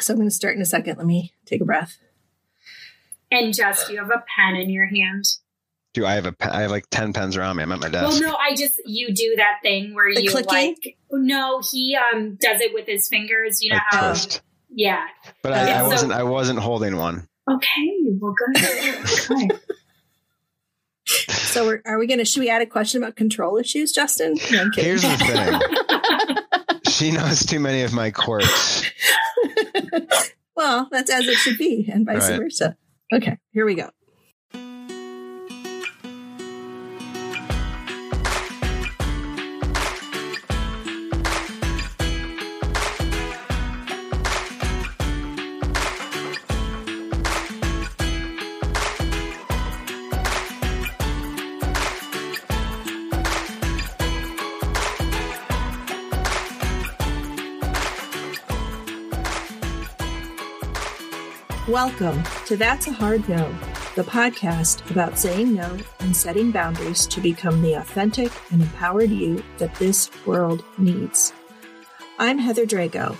So I'm going to start in a second. Let me take a breath. And Jess, do you have a pen in your hand? Do I have a pen? I have like 10 pens around me. I'm at my desk. Well, no, I just, you do that thing where The you clicking? like, no, he um does it with his fingers. You know I how, twist. yeah. But I, I so- wasn't. I wasn't holding one. Okay, well, good. Okay. So we're, are we going to, should we add a question about control issues, Justin? No, I'm kidding. Here's the thing. she knows too many of my quirks. well, that's as it should be, and vice Right. versa. Okay, here we go. Welcome to That's a Hard No, the podcast about saying no and setting boundaries to become the authentic and empowered you that this world needs. I'm Heather Drago.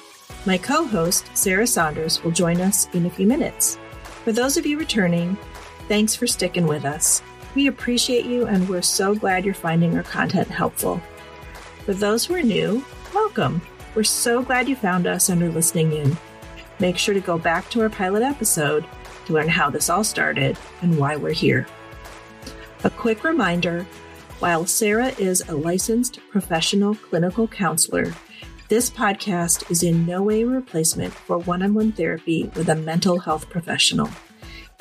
My co host, Sarah Saunders, will join us in a few minutes. For those of you returning, thanks for sticking with us. We appreciate you and we're so glad you're finding our content helpful. For those who are new, welcome. We're so glad you found us and are listening in. Make sure to go back to our pilot episode to learn how this all started and why we're here. A quick reminder while Sarah is a licensed professional clinical counselor, this podcast is in no way a replacement for one on one therapy with a mental health professional.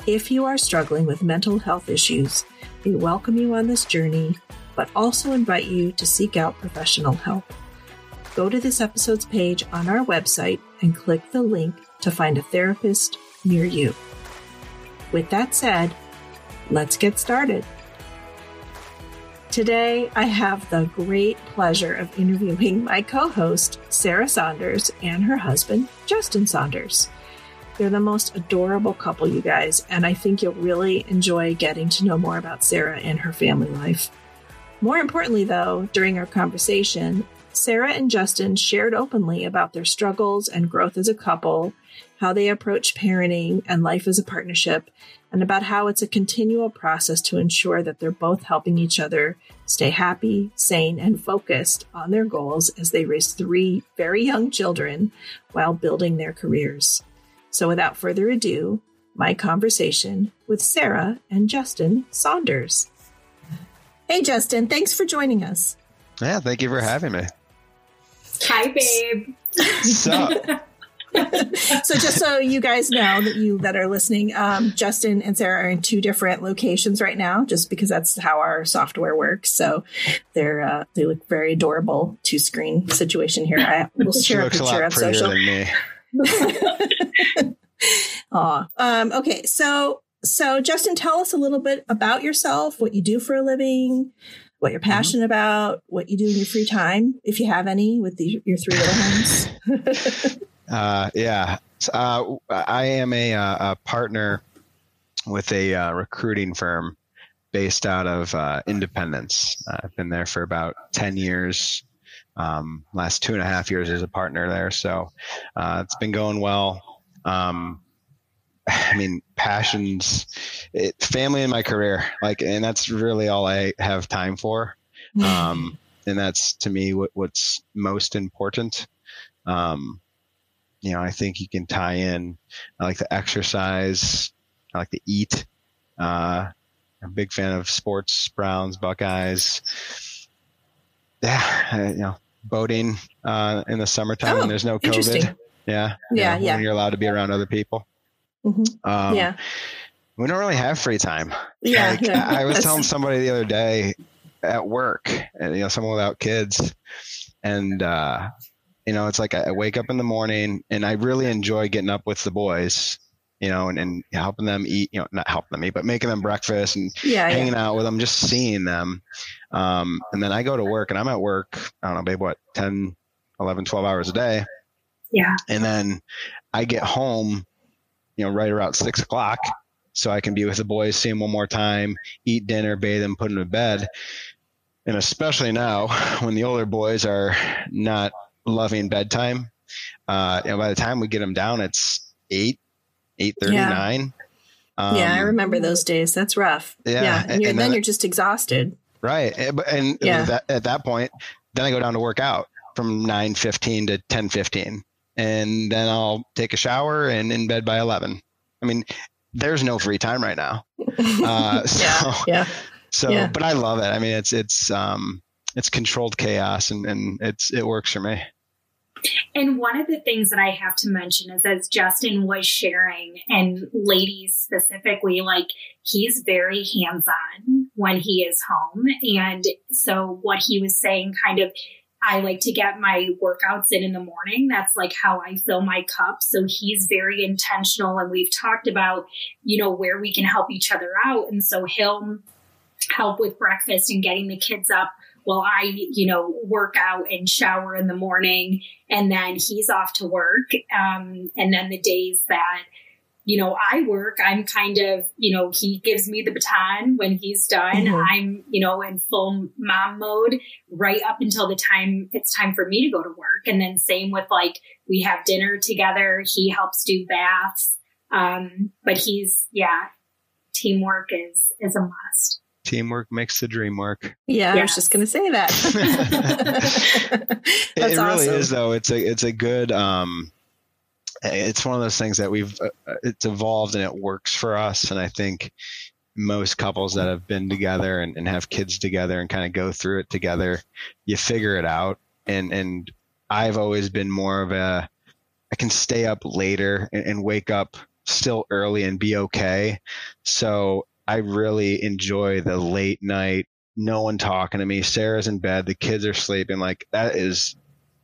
If you are struggling with mental health issues, we welcome you on this journey, but also invite you to seek out professional help. Go to this episode's page on our website and click the link to find a therapist near you. With that said, let's get started. Today, I have the great pleasure of interviewing my co host, Sarah Saunders, and her husband, Justin Saunders. They're the most adorable couple, you guys, and I think you'll really enjoy getting to know more about Sarah and her family life. More importantly, though, during our conversation, Sarah and Justin shared openly about their struggles and growth as a couple, how they approach parenting and life as a partnership, and about how it's a continual process to ensure that they're both helping each other stay happy, sane, and focused on their goals as they raise three very young children while building their careers. So, without further ado, my conversation with Sarah and Justin Saunders. Hey, Justin, thanks for joining us. Yeah. Thank you for having me. Hi, babe. So, so just so you guys know that you that are listening um, justin and sarah are in two different locations right now just because that's how our software works. So they're uh, they look very adorable two screen situation here. I will share a a picture lot of social. Aw. Um, okay so so justin tell us a little bit about yourself what you do for a living what you're passionate about what you do in your free time if you have any with the, your three little ones Uh, yeah. Uh, I am a, uh, a partner with a uh, recruiting firm based out of uh, Independence. Uh, I've been there for about 10 years. Um, last two and a half years as a partner there. So uh, it's been going well. Um, I mean, passions, it, family and my career, like, and that's really all I have time for. Um, and that's to me what, what's most important. Um, you know, I think you can tie in. I like to exercise. I like to eat. Uh, I'm a big fan of sports, Browns, Buckeyes. Yeah, uh, you know, boating uh, in the summertime Oh, when there's no. COVID. Yeah, you Yeah, know, yeah. When you're allowed to be around other people. Mhm. Um, yeah we don't really have free time. yeah, Like, yeah. I was telling somebody the other day at work, and you know, someone without kids, and uh, you know, it's like I wake up in the morning and I really enjoy getting up with the boys, you know, and, and helping them eat, you know, not helping them eat, but making them breakfast and yeah, yeah. hanging out with them, just seeing them. Um, and then I go to work and I'm at work, I don't know, babe, what, 10, 11, 12 hours a day. Yeah. And then I get home, you know, right around six o'clock so I can be with the boys, see them one more time, eat dinner, bathe them, put them to bed. And especially now when the older boys are not loving bedtime, uh, know, by the time we get them down, it's eight, eight thirty nine. Um, yeah, I remember those days. That's rough. Yeah, yeah. and, and then, then, you're just exhausted. Right, and, and yeah. that, at that point, then I go down to work out from nine fifteen to ten fifteen, and then I'll take a shower and in bed by eleven. I mean, there's no free time right now. Uh, so, yeah, yeah. So, yeah. but I love it. I mean, it's it's um it's controlled chaos, and and it's it works for me. And one of the things that I have to mention is as Justin was sharing, and ladies specifically, like he's very hands on when he is home. And so what he was saying kind of I like to get my workouts in in the morning. That's like how I fill my cup. So he's very intentional and we've talked about, you know, where we can help each other out. And so he'll help with breakfast and getting the kids up while I, you know, work out and shower in the morning. And then he's off to work. Um, and then the days that you know, I work, I'm kind of, you know, he gives me the baton when he's done. Mm-hmm. I'm, you know, in full mom mode right up until the time it's time for me to go to work. And then same with like, we have dinner together. He helps do baths. Um, but he's, yeah, teamwork is, is a must. Teamwork makes the dream work. Yeah, yes. I was just going to say that. it, it really is though. It's a, it's a good, um, it's one of those things that we've uh, uh, it's evolved and it works for us and i think most couples that have been together and, and have kids together and kind of go through it together you figure it out and and i've always been more of a i can stay up later and, and wake up still early and be okay so i really enjoy the late night no one talking to me sarah's in bed the kids are sleeping like that is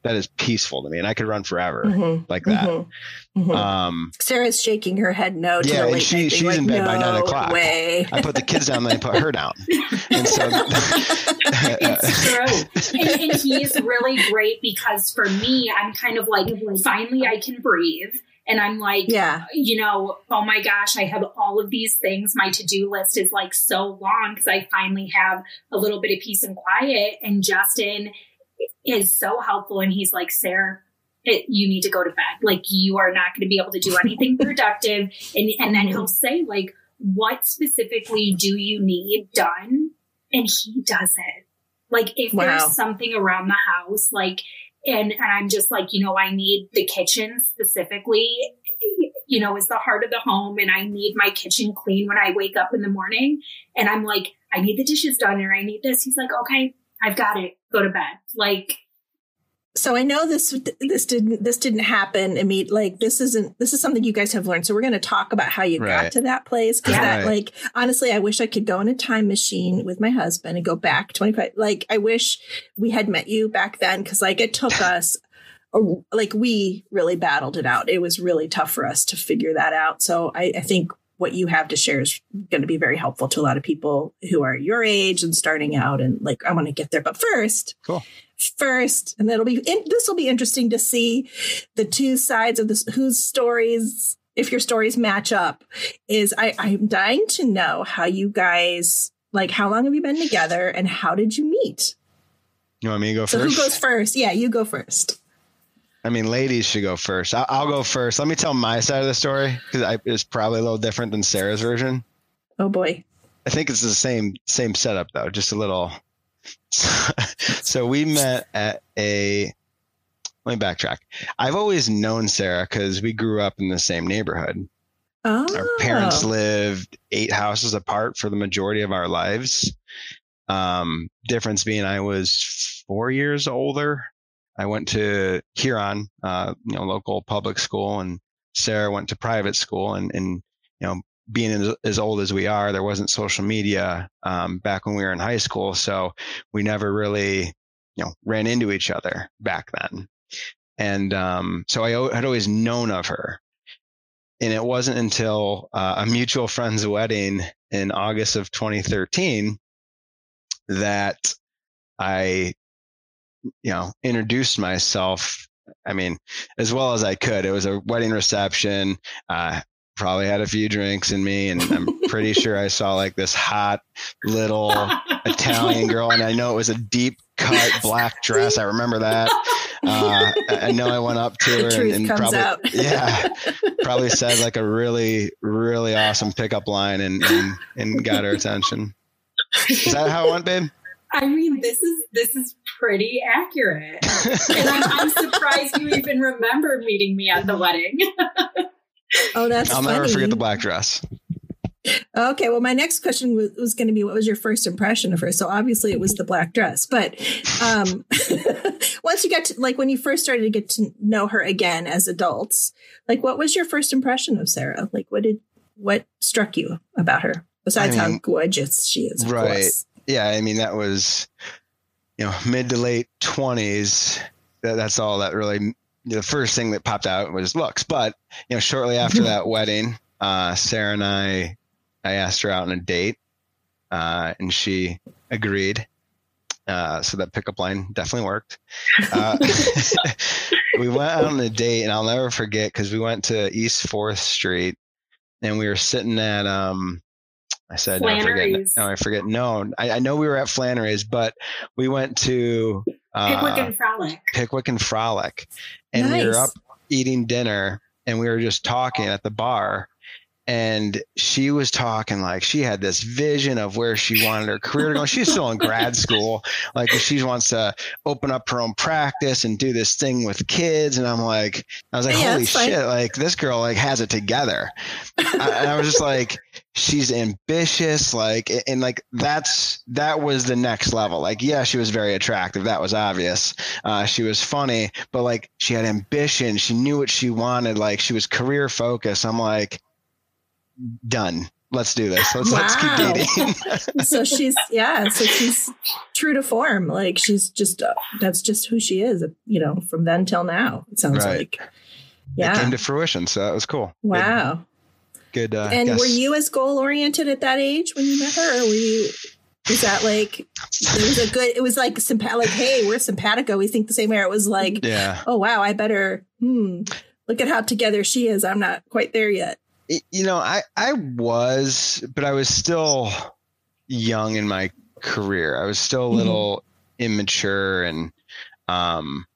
that is peaceful to me, and I could run forever mm-hmm. like that. Mm-hmm. mm-hmm. Um, Sarah's shaking her head no. To yeah, and she, she's like, in bed no by nine o'clock. Way. I put the kids down, then I put her down. And so, it's true, and, and he's really great because for me, I'm kind of like finally I can breathe. And I'm like, yeah, you know, oh my gosh, I have all of these things. My to do list is like so long because I finally have a little bit of peace and quiet. And Justin is so helpful. And he's like, Sarah, it, you need to go to bed. Like you are not going to be able to do anything productive. And, and then he'll say like, what specifically do you need done? And he does it. Like if wow. there's something around the house, like, and, and I'm just like, you know, I need the kitchen specifically, you know, is the heart of the home. And I need my kitchen clean when I wake up in the morning. And I'm like, I need the dishes done or I need this. He's like, okay, I've got it. Go to bed. Like so I know this this didn't this didn't happen immediately. Like this isn't this is something you guys have learned. So we're going to talk about how you right. got to that place because yeah. that like honestly, I wish I could go in a time machine with my husband and go back twenty five. Like I wish we had met you back then because like it took us. like we really battled it out. It was really tough for us to figure that out. So I, I think what you have to share is going to be very helpful to a lot of people who are your age and starting out and like i want to get there but first cool first and that'll be in, this will be interesting to see the two sides of this whose stories if your stories match up is i i'm dying to know how you guys like how long have you been together and how did you meet you want me to go so first who goes first yeah you go first I mean, ladies should go first. I'll, I'll go first. Let me tell my side of the story because it's probably a little different than Sarah's version. Oh boy. I think it's the same same setup though, just a little. so we met at a. Let me backtrack. I've always known Sarah because we grew up in the same neighborhood. Oh. Our parents lived eight houses apart for the majority of our lives. Um, difference being I was four years older I went to Huron, uh, you know, local public school, and Sarah went to private school. And, and you know, being as, old as we are, there wasn't social media um, back when we were in high school, so we never really, you know, ran into each other back then. And um, so I had always known of her. And it wasn't until uh, a mutual friend's wedding in August of 2013 that I you know, introduced myself. I mean, as well as I could. It was a wedding reception. Uh, probably had a few drinks in me, and I'm pretty sure I saw like this hot little Italian girl, and I know it was a deep cut black dress. I remember that. Uh, I know I went up to her and, and probably, out. yeah, probably said like a really, really awesome pickup line and, and, and got her attention. Is that how it went, babe? I mean, this is this is pretty accurate, and I'm, I'm surprised you even remembered meeting me at the wedding. Oh, that's I'll funny. never forget the black dress. Okay, well, my next question was, was going to be, what was your first impression of her? So obviously, it was the black dress. But um, once you got to like when you first started to get to know her again as adults, like what was your first impression of Sarah? Like, what did what struck you about her besides I how gorgeous she is? Of right. course. Yeah, I mean that was, you know, mid to late twenties. That, that's all that really. The first thing that popped out was looks, but you know, shortly after that wedding, uh, Sarah and I, I asked her out on a date, uh, and she agreed. Uh, so that pickup line definitely worked. Uh, we went out on a date, and I'll never forget because we went to East Fourth Street, and we were sitting at um. I said, no, I forget. No, I forget. No, I, I know we were at Flannery's, but we went to Pickwick uh, and Frolic. Pickwick and Frolic, and we were up eating dinner, and we were just talking at the bar. And she was talking like she had this vision of where she wanted her career to go. She's still in grad school. Like she wants to open up her own practice and do this thing with kids. And I'm like, I was like, Yeah, holy shit! Like this girl like has it together. I, and I was just like, she's ambitious. Like, and like that's that was the next level. Like, yeah, she was very attractive. That was obvious. Uh, she was funny, but like she had ambition. She knew what she wanted. Like she was career focused. I'm like, done. Let's do this. Let's let's keep Wow. dating. so she's yeah, so she's true to form. Like she's just uh, that's just who she is. You know, from then till now. It sounds Right. like. It Yeah. came to fruition, so that was cool. Wow. Good. uh, and guess. were you as goal oriented at that age when you met her, or were you? Was that like it was a good? It was like sympa- like hey, we're simpatico. We think the same way. It was like Yeah. oh wow, I better hmm. Look at how together she is. I'm not quite there yet. You know i i was but i was still young in my career i was still a Mhm. little immature and um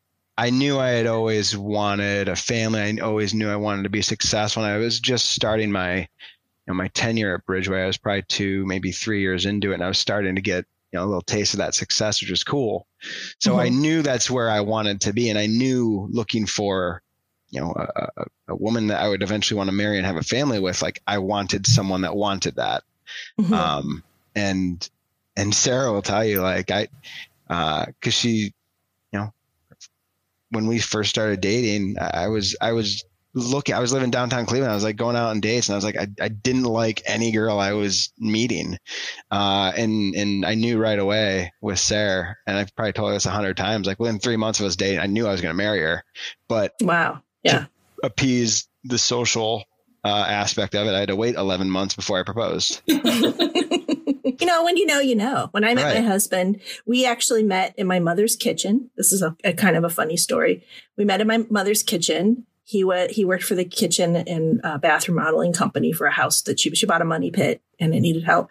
i knew i had always wanted a family i always knew i wanted to be successful and i was just starting my you know my tenure at bridgeway i was probably two maybe three years into it and i was starting to get you know a little taste of that success which was cool so i knew that's where i wanted to be and i knew looking for you know a, a, woman that I would eventually want to marry and have a family with. Like I wanted someone that wanted that. Mhm. Um, and and Sarah will tell you like I, because she, you know, when we first started dating, I I was I was looking. I was living downtown Cleveland. I was like going out on dates, and I was like I, I didn't like any girl I was meeting, uh, and and I knew right away with Sarah, and I've probably told her this a hundred times. Like within three months of us dating, I knew I was going to marry her, but wow. Yeah. appease the social uh, aspect of it, I had to wait 11 months before I proposed. you know, when you know, you know. When I met my husband, we actually met in my mother's kitchen. This is a, a kind of a funny story. We met in my mother's kitchen. He went, he worked for the kitchen and uh, bathroom modeling company for a house that she she bought a money pit and it needed help.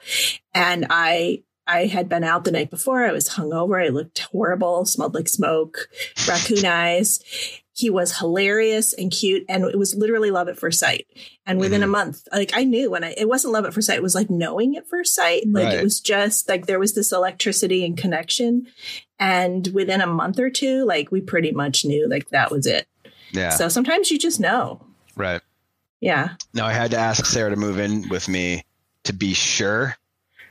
And I I had been out the night before. I was hungover. I looked horrible, smelled like smoke, raccoon eyes. He was hilarious and cute, and it was literally love at first sight. And within a month, like I knew when I, it wasn't love at first sight, it was like knowing at first sight. Like Right. it was just like there was this electricity and connection. And within a month or two, like we pretty much knew like that was it. Yeah. So sometimes you just know. right. Yeah. Now I had to ask Sarah to move in with me to be sure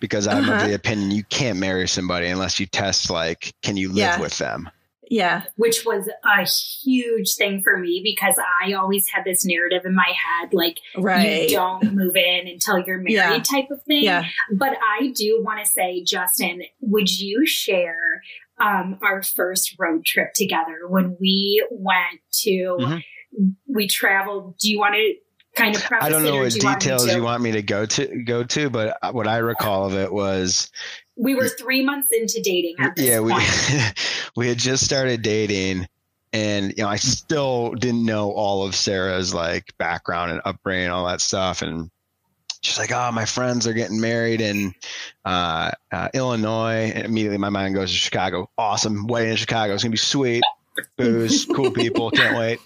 because I'm Uh-huh. of the opinion you can't marry somebody unless you test like, can you live Yeah. with them? Yeah. which was a huge thing for me because I always had this narrative in my head like Right. you don't move in until you're married Yeah. type of thing. Yeah. But I do want to say, Justin, would you share um, our first road trip together when we went to, Mhm. we traveled? Do you want to kind of I don't know what do you want details you want me to go to go to, but what I recall of it was We were three months into dating at this yeah, we we had just started dating and you know, I still didn't know all of Sarah's like background and upbringing and all that stuff and she's like, "Oh, my friends are getting married in uh, uh, Illinois." And immediately, my mind goes to Chicago. Awesome wedding in Chicago. It's gonna be sweet. Booze, cool people. Can't wait.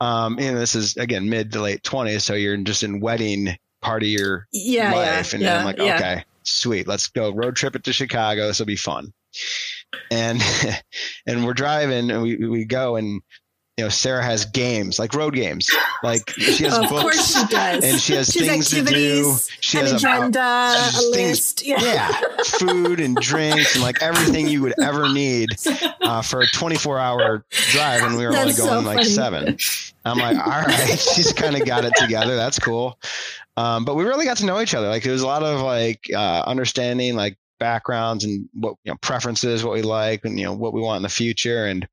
Um, and this is again mid to late twenties, so you're just in wedding part of your yeah, life, yeah, and yeah, I'm like, yeah. okay, sweet. Let's go road trip it to Chicago. This will be fun. And and we're driving, and we we go and. You know, Sarah has games like road games. Like she has of books course she does. and she has She's things to do. She an has agenda, she a has things- list. Yeah. yeah, food and drinks and like everything you would ever need uh, for a 24 hour drive, and we were That's only going so like funny. seven. I'm like, all right, she's kind of got it together. That's cool. Um, but we really got to know each other. Like there was a lot of like uh, understanding, like backgrounds and what you know preferences, what we like, and you know what we want in the future, and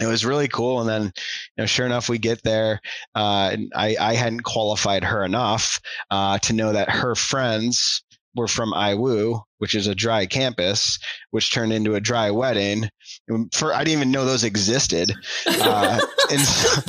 it was really cool. And then, you know, sure enough, we get there. Uh, and I, I hadn't qualified her enough uh, to know that her friends were from IWU, which is a dry campus, which turned into a dry wedding. And For I didn't even know those existed. Uh, and so,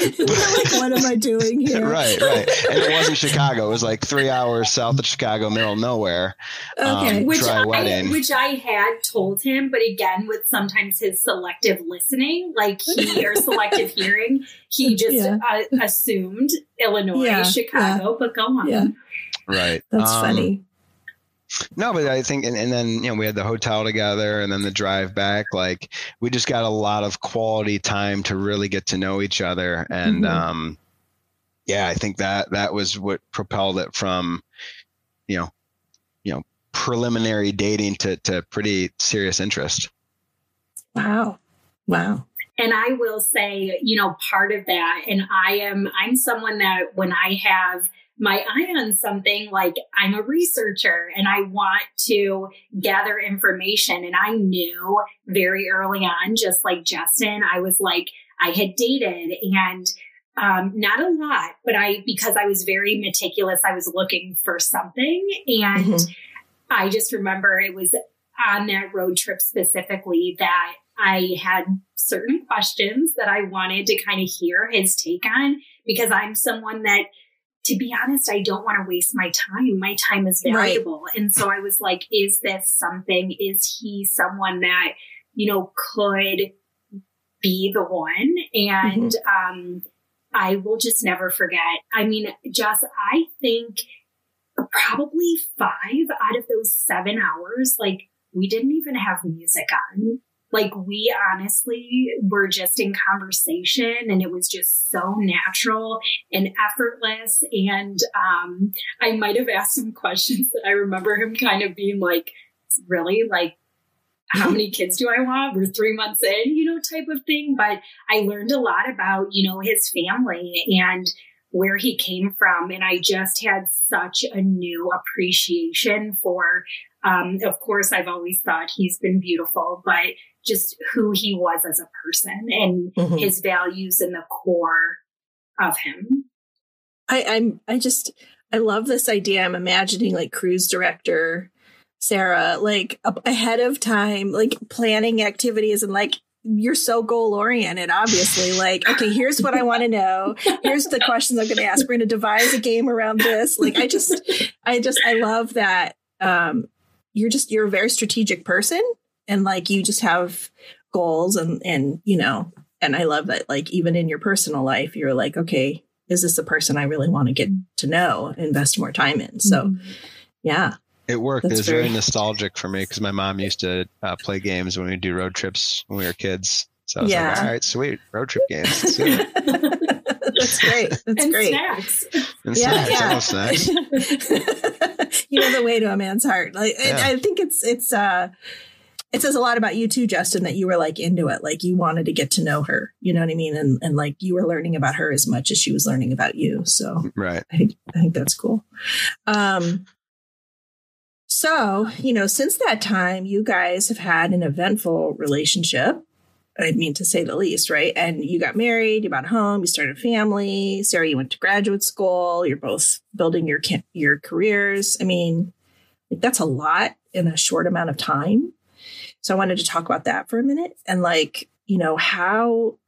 You're like, what am I doing here? right, right. And it wasn't Chicago. It was like three hours south of Chicago, middle of nowhere. Okay. Um, which dry I, wedding. which I had told him, but again, with sometimes his selective listening, like he or selective hearing, he just Yeah. uh, assumed Illinois, Yeah, Chicago. But go on. Yeah. Right. That's Um, funny. No, but I think, and, and then you know, we had the hotel together, and then the drive back. Like, we just got a lot of quality time to really get to know each other, and Mhm. um, yeah, I think that that was what propelled it from, you know, you know, preliminary dating to to pretty serious interest. Wow. Wow. And I will say, you know, part of that, and I am, I'm someone that when I have my eye on something, like I'm a researcher and I want to gather information. And I knew very early on, just like Justin, I was like, I had dated and um, not a lot, but I, because I was very meticulous, I was looking for something. And Mhm. I just remember it was on that road trip specifically that I had certain questions that I wanted to kind of hear his take on because I'm someone that, to be honest, I don't want to waste my time. My time is Right. valuable. And so I was like, is this something? Is he someone that, you know, could be the one? And, um, I will just never forget. I mean, Jess, I think probably five out of those seven hours, like we didn't even have music on. Like we honestly were just in conversation and it was just so natural and effortless. And, um, I might have asked some questions that I remember him kind of being like, really like, how many kids do I want? We're three months in, you know, type of thing. But I learned a lot about, you know, his family and where he came from. And I just had such a new appreciation for, um, of course, I've always thought he's been beautiful, but just who he was as a person and Mhm. his values and the core of him. I, I'm I just I love this idea. I'm imagining like cruise director Sarah, like up ahead of time, like planning activities and like you're so goal oriented, obviously. Like, okay, here's what I want to know. Here's the questions I'm going to ask. We're going to devise a game around this. Like, I just, I just, I love that. Um, you're just, you're a very strategic person and like you just have goals and, and, you know, and I love that, like, even in your personal life, you're like, okay, is this a person I really want to get to know, invest more time in? So, yeah. It worked. That's it was very, very- nostalgic for me because my mom used to uh, play games when we do road trips when we were kids. So I was Yeah. like, all right, sweet road trip games. Let's do. That's great. That's and great. snacks. And Yeah, snacks, yeah. Snacks. you know the way to a man's heart. Like and Yeah. I think it's it's uh it says a lot about you too, Justin, that you were like into it. Like you wanted to get to know her. You know what I mean? And and like you were learning about her as much as she was learning about you. So Right. I think I think that's cool. Um so, you know, since that time, you guys have had an eventful relationship. I mean, to say the least, right? And you got married, you bought a home, you started a family. Sarah, you went to graduate school. You're both building your your careers. I mean, like that's a lot in a short amount of time. So I wanted to talk about that for a minute and like, you know, how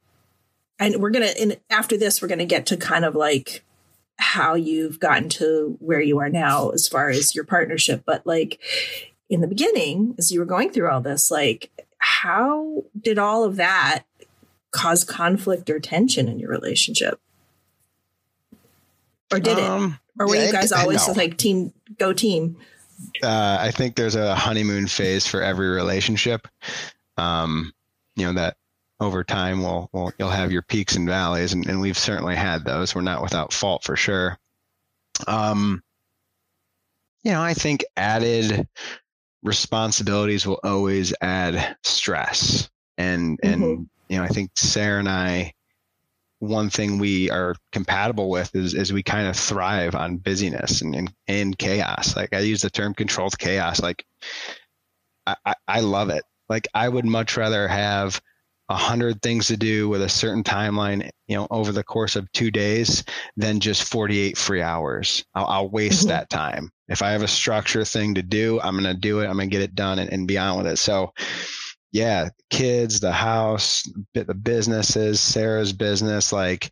and we're gonna and after this we're gonna get to kind of like how you've gotten to where you are now as far as your partnership. But like in the beginning, as you were going through all this, like how did all of that cause conflict or tension in your relationship? Or did um, it? Or were yeah, you guys always no. like team go team? Uh, I think there's a honeymoon phase for every relationship. Um, you know that over time will will you'll have your peaks and valleys, and, and we've certainly had those. We're not without fault for sure. Um, you know, I think added responsibilities will always add stress, and mm-hmm. and you know, I think Sarah and I one thing we are compatible with is, is we kind of thrive on busyness and, and, and chaos. Like I use the term controlled chaos. Like I, I, I love it. Like I would much rather have a hundred things to do with a certain timeline, you know, over the course of two days than just 48 free hours. I'll, I'll waste mm-hmm. that time. If I have a structure thing to do, I'm going to do it. I'm going to get it done and, and be on with it. So yeah, kids, the house, the businesses, Sarah's business, like,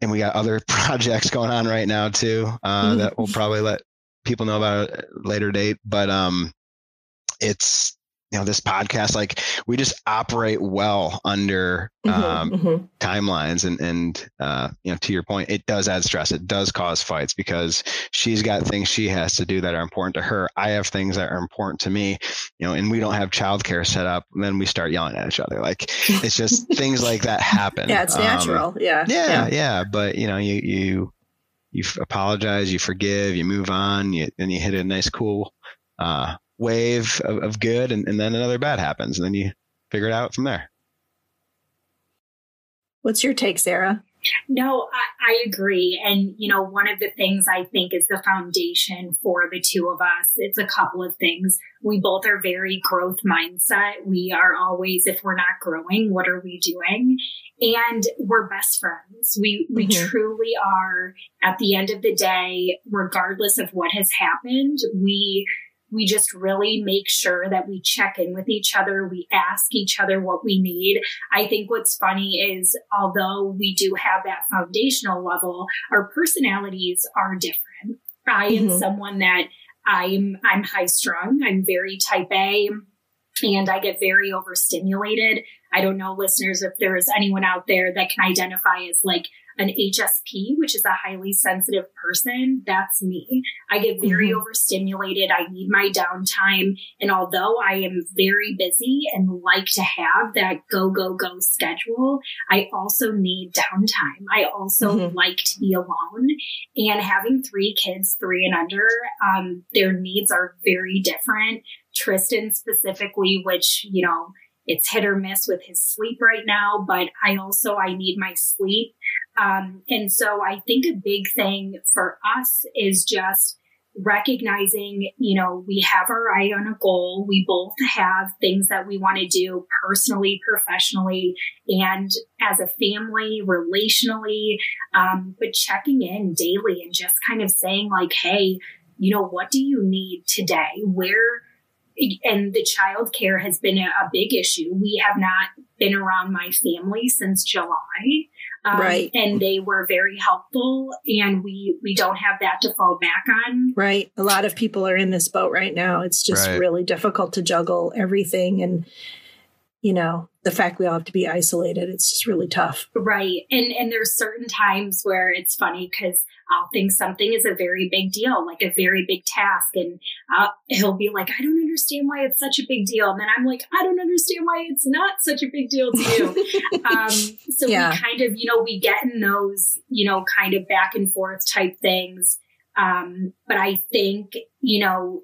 and we got other projects going on right now too uh, mm-hmm. that we'll probably let people know about at a later date. But um, it's you know this podcast like we just operate well under mm-hmm, um, mm-hmm. timelines and and uh, you know to your point it does add stress. It does cause fights because she's got things she has to do that are important to her. I have things that are important to me you know and we don't have childcare set up and then we start yelling at each other. Like it's just things like that happen. Yeah it's natural. Um, yeah, yeah yeah. yeah. But you know you you you apologize you forgive you move on you, and you hit a nice cool uh, wave of, of good and, and then another bad happens and then you figure it out from there. What's your take, Sarah? No, I, I, agree. And, you know, one of the things I think is the foundation for the two of us, it's a couple of things. We both are very growth mindset. We are always, if we're not growing, what are we doing? And we're best friends. We, we mm-hmm. truly are at the end of the day, regardless of what has happened, we, we just really make sure that we check in with each other. We ask each other what we need. I think what's funny is although we do have that foundational level, our personalities are different. I mm-hmm. am someone that I'm, I'm high strung. I'm very type A and I get very overstimulated. I don't know listeners if there's anyone out there that can identify as like an HSP, which is a highly sensitive person, that's me. I get very mm-hmm. overstimulated. I need my downtime. And although I am very busy and like to have that go, go, go schedule, I also need downtime. I also mm-hmm. like to be alone. And having three kids, three and under, um, their needs are very different. Tristan specifically, which, you know, it's hit or miss with his sleep right now, but I also, I need my sleep. Um, and so I think a big thing for us is just recognizing, you know, we have our eye on a goal. We both have things that we want to do personally, professionally, and as a family, relationally, um, but checking in daily and just kind of saying like, Hey, you know, what do you need today? Where, and the child care has been a, a big issue. We have not been around my family since July. Um, right. And they were very helpful, and we we don't have that to fall back on. Right. A lot of people are in this boat right now. It's just right. really difficult to juggle everything, and you know the fact we all have to be isolated. It's just really tough. Right. And and there's certain times where it's funny because I'll think something is a very big deal, like a very big task. And uh, he'll be like, I don't understand why it's such a big deal. And then I'm like, I don't understand why it's not such a big deal to you. um, so yeah. we kind of, you know, we get in those, you know, kind of back and forth type things. Um, but I think, you know,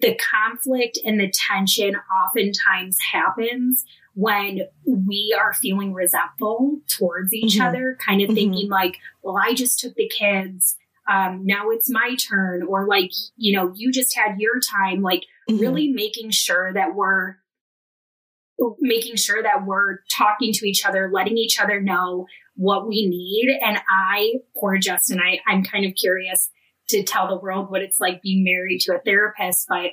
the conflict and the tension oftentimes happens when we are feeling resentful towards each mm-hmm. other, kind of mm-hmm. thinking like, well, I just took the kids. Um, now it's my turn. Or like, you know, you just had your time, like mm-hmm. really making sure that we're making sure that we're talking to each other, letting each other know what we need. And I, poor Justin, I, I'm kind of curious to tell the world what it's like being married to a therapist, but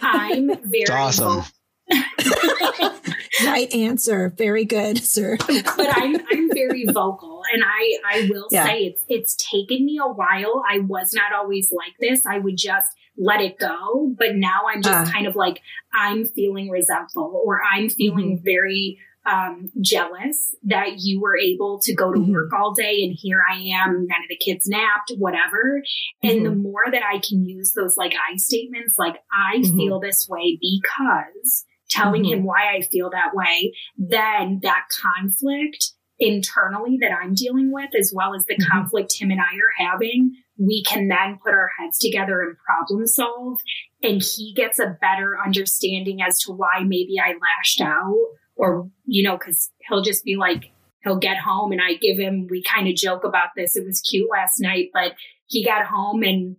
I'm very it's awesome. right answer. Very good, sir. but I'm I'm very vocal and I I will yeah. say it's it's taken me a while. I was not always like this. I would just let it go, but now I'm just uh, kind of like I'm feeling resentful or I'm feeling mm-hmm. very um, jealous that you were able to go to mm-hmm. work all day and here I am, none of the kids napped, whatever. Mm-hmm. And the mm-hmm. more that I can use those like I statements, like I mm-hmm. feel this way because telling him mm-hmm. why I feel that way, then that conflict internally that I'm dealing with, as well as the mm-hmm. conflict him and I are having, we can then put our heads together and problem solve. And he gets a better understanding as to why maybe I lashed out or, you know, cause he'll just be like, he'll get home and I give him, we kind of joke about this. It was cute last night, but he got home and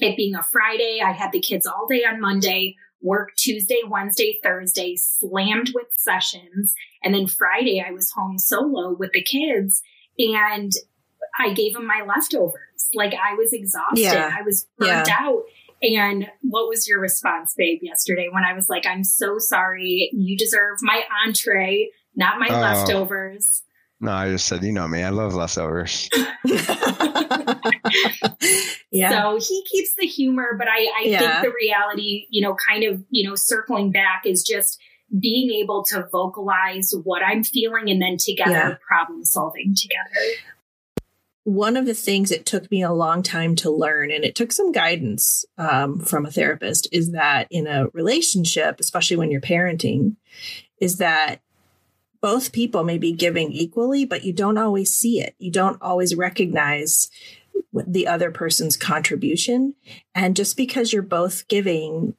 it being a Friday, I had the kids all day on Monday, work Tuesday, Wednesday, Thursday, slammed with sessions. And then Friday, I was home solo with the kids and I gave him my leftovers. Like I was exhausted. Yeah. I was burnt yeah. out. And what was your response, babe, yesterday when I was like, I'm so sorry. You deserve my entree, not my oh. leftovers. No, I just said, you know me, I love leftovers. yeah. So he keeps the humor, but I, I yeah. think the reality, you know, kind of, you know, circling back is just being able to vocalize what I'm feeling and then together yeah. problem solving together one of the things it took me a long time to learn, and it took some guidance um, from a therapist, is that in a relationship, especially when you're parenting, is that both people may be giving equally, but you don't always see it. You don't always recognize the other person's contribution. And just because you're both giving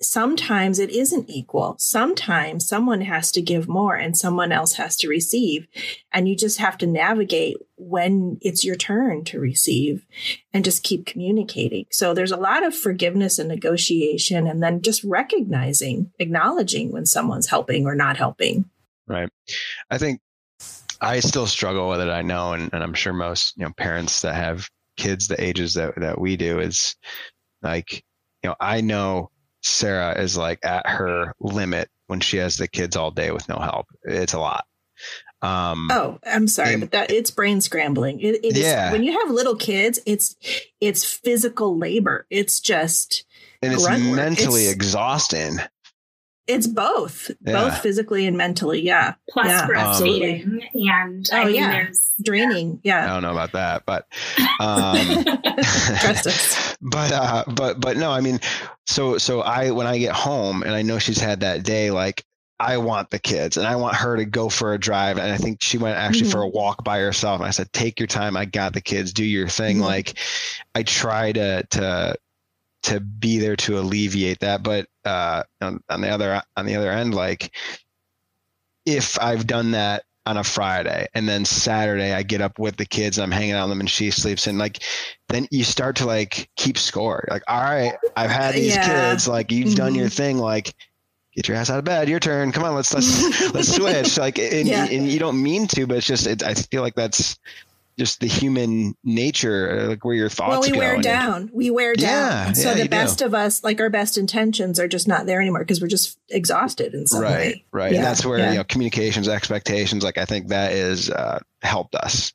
sometimes it isn't equal. Sometimes someone has to give more and someone else has to receive. And you just have to navigate when it's your turn to receive and just keep communicating. So there's a lot of forgiveness and negotiation and then just recognizing, acknowledging when someone's helping or not helping. Right. I think I still struggle with it. I know, and, and I'm sure most, you know, parents that have kids the ages that, that we do is like, you know, I know Sarah is like at her limit when she has the kids all day with no help. It's a lot. Um, oh, I'm sorry, and, but that it's brain scrambling. It, it yeah. Is, when you have little kids, it's it's physical labor. It's just and it's mentally it's, exhausting. It's both, yeah. both physically and mentally. Yeah. Plus yeah. breastfeeding um, and oh I mean, yeah, there's draining. Yeah. I don't know about that, but um, but uh, but but no, I mean, so so I when I get home and I know she's had that day, like I want the kids and I want her to go for a drive. And I think she went actually mm-hmm. for a mm-hmm. walk by herself. And I said, take your time. I got the kids, do your thing. Mm-hmm. Like I try to, to, to be there to alleviate that. But, uh, on, on the other, on the other end, like if I've done that on a Friday and then Saturday I get up with the kids and I'm hanging out with them and she sleeps and like then you start to like keep score. Like, all right, I've had these yeah. kids, like you've mm-hmm. done your mm-hmm. thing, like get your ass out of bed, your turn. Come on, let's let's let's switch. Like and, yeah. and, you don't mean to, but it's just it, I feel like that's just the human nature, like where your thoughts. Well, we go wear down. We wear down. Yeah, so yeah, the best do. of us, like our best intentions, are just not there anymore because we're just exhausted in some right, way. Right, yeah, and that's where you know communications, expectations. Like I think that is uh, helped us.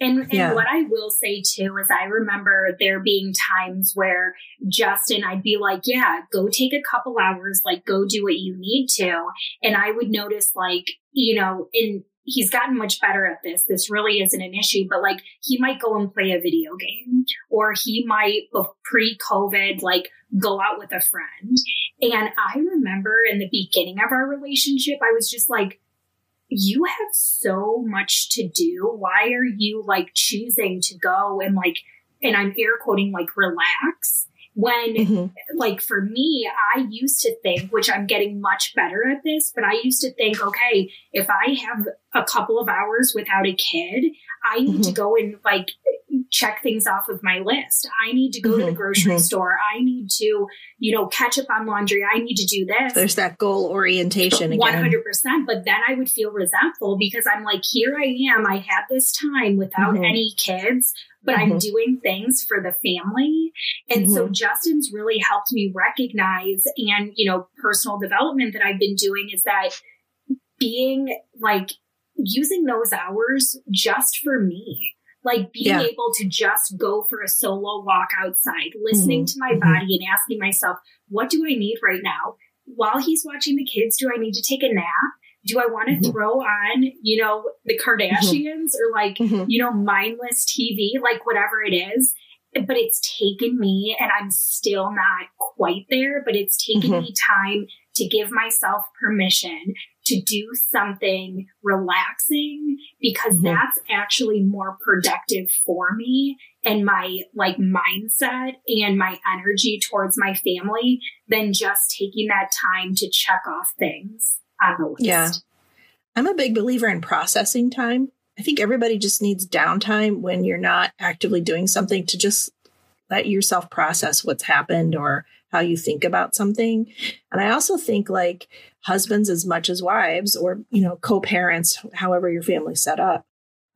And, and yeah. what I will say too is I remember there being times where Justin, I'd be like, yeah, go take a couple hours, like go do what you need to. And I would notice like, you know, in he's gotten much better at this. This really isn't an issue, but like he might go and play a video game or he might pre COVID, like go out with a friend. And I remember in the beginning of our relationship, I was just like, you have so much to do. Why are you like choosing to go and like, and I'm air quoting like relax when mm-hmm. like for me i used to think which i'm getting much better at this but i used to think okay if i have a couple of hours without a kid i need mm-hmm. to go and like check things off of my list. I need to go mm-hmm. to the mm-hmm. grocery mm-hmm. store. I need to, you know, catch up on laundry. I need to do this. There's that goal orientation again. 100%. But then I would feel resentful because I'm like, here I am. I had this time without mm-hmm. any kids, but I'm mm-hmm. doing things for the family. And so. Justin's really helped me recognize and, you know, personal development that I've been doing is that being like using those hours just for me like being yeah. able to just go for a solo walk outside, listening mm-hmm. to my mm-hmm. body and asking myself, what do I need right now? While he's watching the kids, do I need to take a nap? Do I want to mm-hmm. throw on, you know, the Kardashians or like, mm-hmm. you know, mindless TV, like whatever it is? But it's taken me, and I'm still not quite there, but it's taken mm-hmm. me time to give myself permission to do something relaxing because mm-hmm. that's actually more productive for me and my like mindset and my energy towards my family than just taking that time to check off things on the list. Yeah. I'm a big believer in processing time. I think everybody just needs downtime when you're not actively doing something to just let yourself process what's happened or how you think about something. And I also think like husbands as much as wives or, you know, co-parents, however your family's set up,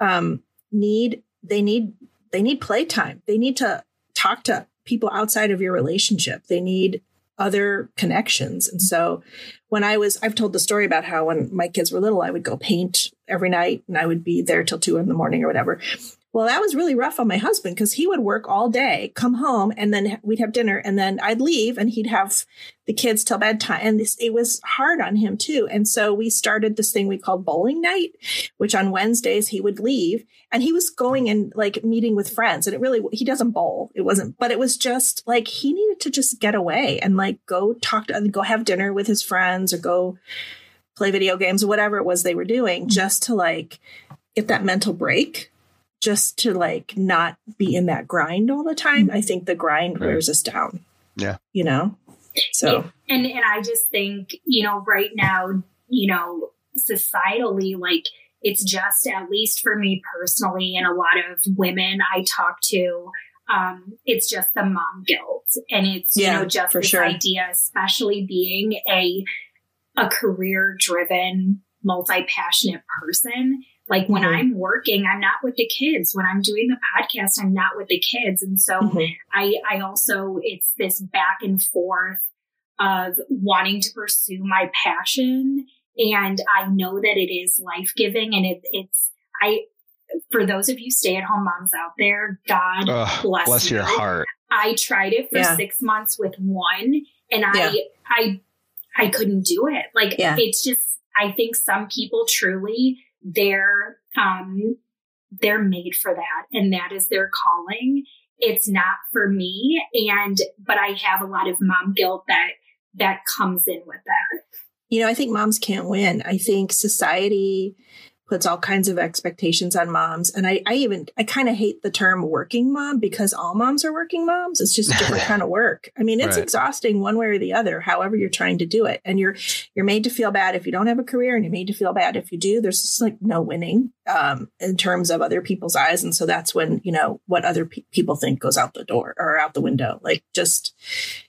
um, need, they need, they need playtime. They need to talk to people outside of your relationship. They need other connections. And so when I was, I've told the story about how when my kids were little, I would go paint every night and I would be there till two in the morning or whatever. Well, that was really rough on my husband because he would work all day, come home, and then we'd have dinner, and then I'd leave, and he'd have the kids till bedtime. And this, it was hard on him too. And so we started this thing we called bowling night, which on Wednesdays he would leave, and he was going and like meeting with friends. And it really he doesn't bowl, it wasn't, but it was just like he needed to just get away and like go talk to, go have dinner with his friends or go play video games or whatever it was they were doing, mm. just to like get that mental break just to like not be in that grind all the time. I think the grind right. wears us down. Yeah. You know? So and and I just think, you know, right now, you know, societally, like it's just at least for me personally and a lot of women I talk to, um, it's just the mom guilt. And it's, yeah, you know, just this sure. idea, especially being a a career driven, multi passionate person like when mm-hmm. I'm working, I'm not with the kids. When I'm doing the podcast, I'm not with the kids. And so mm-hmm. I, I also, it's this back and forth of wanting to pursue my passion. And I know that it is life giving and it, it's, I, for those of you stay at home moms out there, God Ugh, bless, bless you. your heart. I tried it for yeah. six months with one and I, yeah. I, I couldn't do it. Like yeah. it's just, I think some people truly they're um, they're made for that, and that is their calling. It's not for me, and but I have a lot of mom guilt that that comes in with that. You know, I think moms can't win. I think society puts all kinds of expectations on moms. And I, I even, I kind of hate the term working mom because all moms are working moms. It's just a different kind of work. I mean, it's right. exhausting one way or the other, however you're trying to do it. And you're, you're made to feel bad if you don't have a career and you're made to feel bad if you do. There's just like no winning, um, in terms of other people's eyes. And so that's when, you know, what other pe- people think goes out the door or out the window. Like just,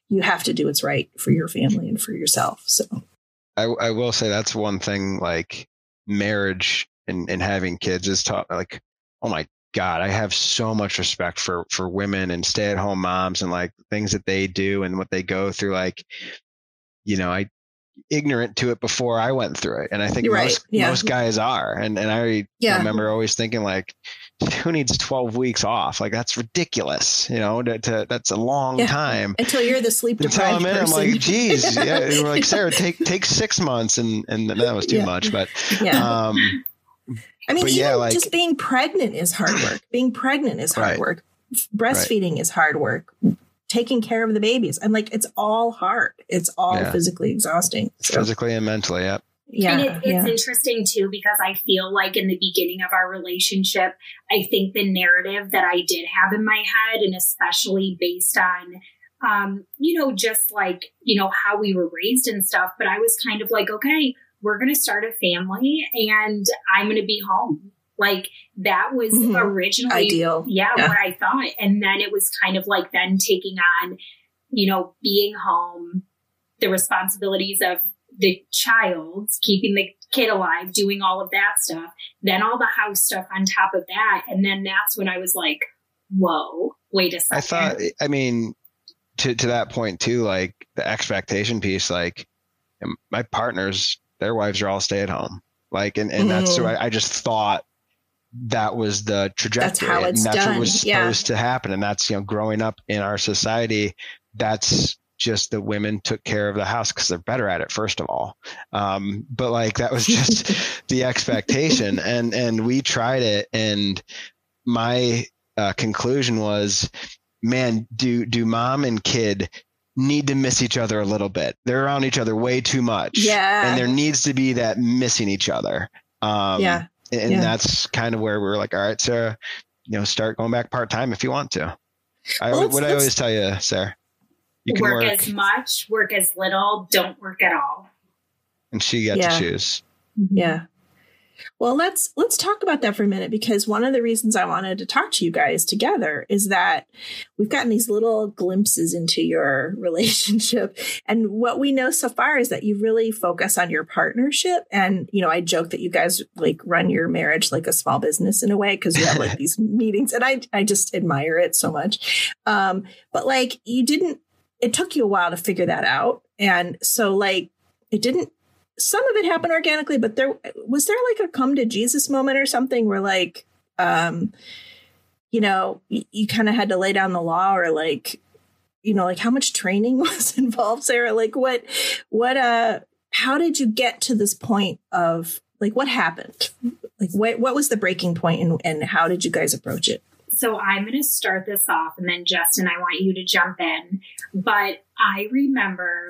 you have to do what's right for your family and for yourself. So I, I will say that's one thing like marriage and, and having kids is taught like, oh my God, I have so much respect for, for women and stay at home moms and like things that they do and what they go through. Like, you know, I ignorant to it before I went through it. And I think You're most, right. yeah. most guys are. And, and I yeah. remember always thinking like, who needs 12 weeks off? Like that's ridiculous, you know, to, to that's a long yeah. time until you're the sleep deprived. Until I'm in, I'm like, geez, yeah. like, Sarah, take, take six months. And, and that was too yeah. much, but, yeah. um, I mean, even like, just being pregnant is hard work. being pregnant is hard right. work. Breastfeeding right. is hard work. Taking care of the babies. I'm like, it's all hard. It's all yeah. physically exhausting. So. Physically and mentally, yep. Yeah, and it, it's yeah. interesting too because I feel like in the beginning of our relationship, I think the narrative that I did have in my head, and especially based on, um, you know, just like you know how we were raised and stuff. But I was kind of like, okay, we're going to start a family and I'm going to be home. Like that was mm-hmm. originally ideal. Yeah, yeah, what I thought. And then it was kind of like then taking on, you know, being home, the responsibilities of the child, keeping the kid alive, doing all of that stuff, then all the house stuff on top of that. And then that's when I was like, whoa, wait a second. I thought, I mean, to, to that point too, like the expectation piece, like my partners, their wives are all stay at home. Like, and, and mm. that's, so I, I, just thought that was the trajectory. That's how it's and that's done. what was supposed yeah. to happen. And that's, you know, growing up in our society, that's just the women took care of the house because they're better at it first of all um, but like that was just the expectation and and we tried it and my uh, conclusion was man do do mom and kid need to miss each other a little bit they're around each other way too much yeah and there needs to be that missing each other um, yeah and yeah. that's kind of where we are like all right sarah you know start going back part-time if you want to I, well, what I always tell you, Sarah. You can work, work, as much, work as little, don't work at all. And she got yeah. to choose. Yeah. Well, let's let's talk about that for a minute because one of the reasons I wanted to talk to you guys together is that we've gotten these little glimpses into your relationship and what we know so far is that you really focus on your partnership and you know, I joke that you guys like run your marriage like a small business in a way because you have like these meetings and I I just admire it so much. Um but like you didn't it took you a while to figure that out. And so like it didn't some of it happened organically, but there was there like a come to Jesus moment or something where like um you know, you, you kind of had to lay down the law or like you know, like how much training was involved, Sarah? Like what what uh how did you get to this point of like what happened? Like what what was the breaking point and, and how did you guys approach it? So I'm going to start this off and then Justin, I want you to jump in. But I remember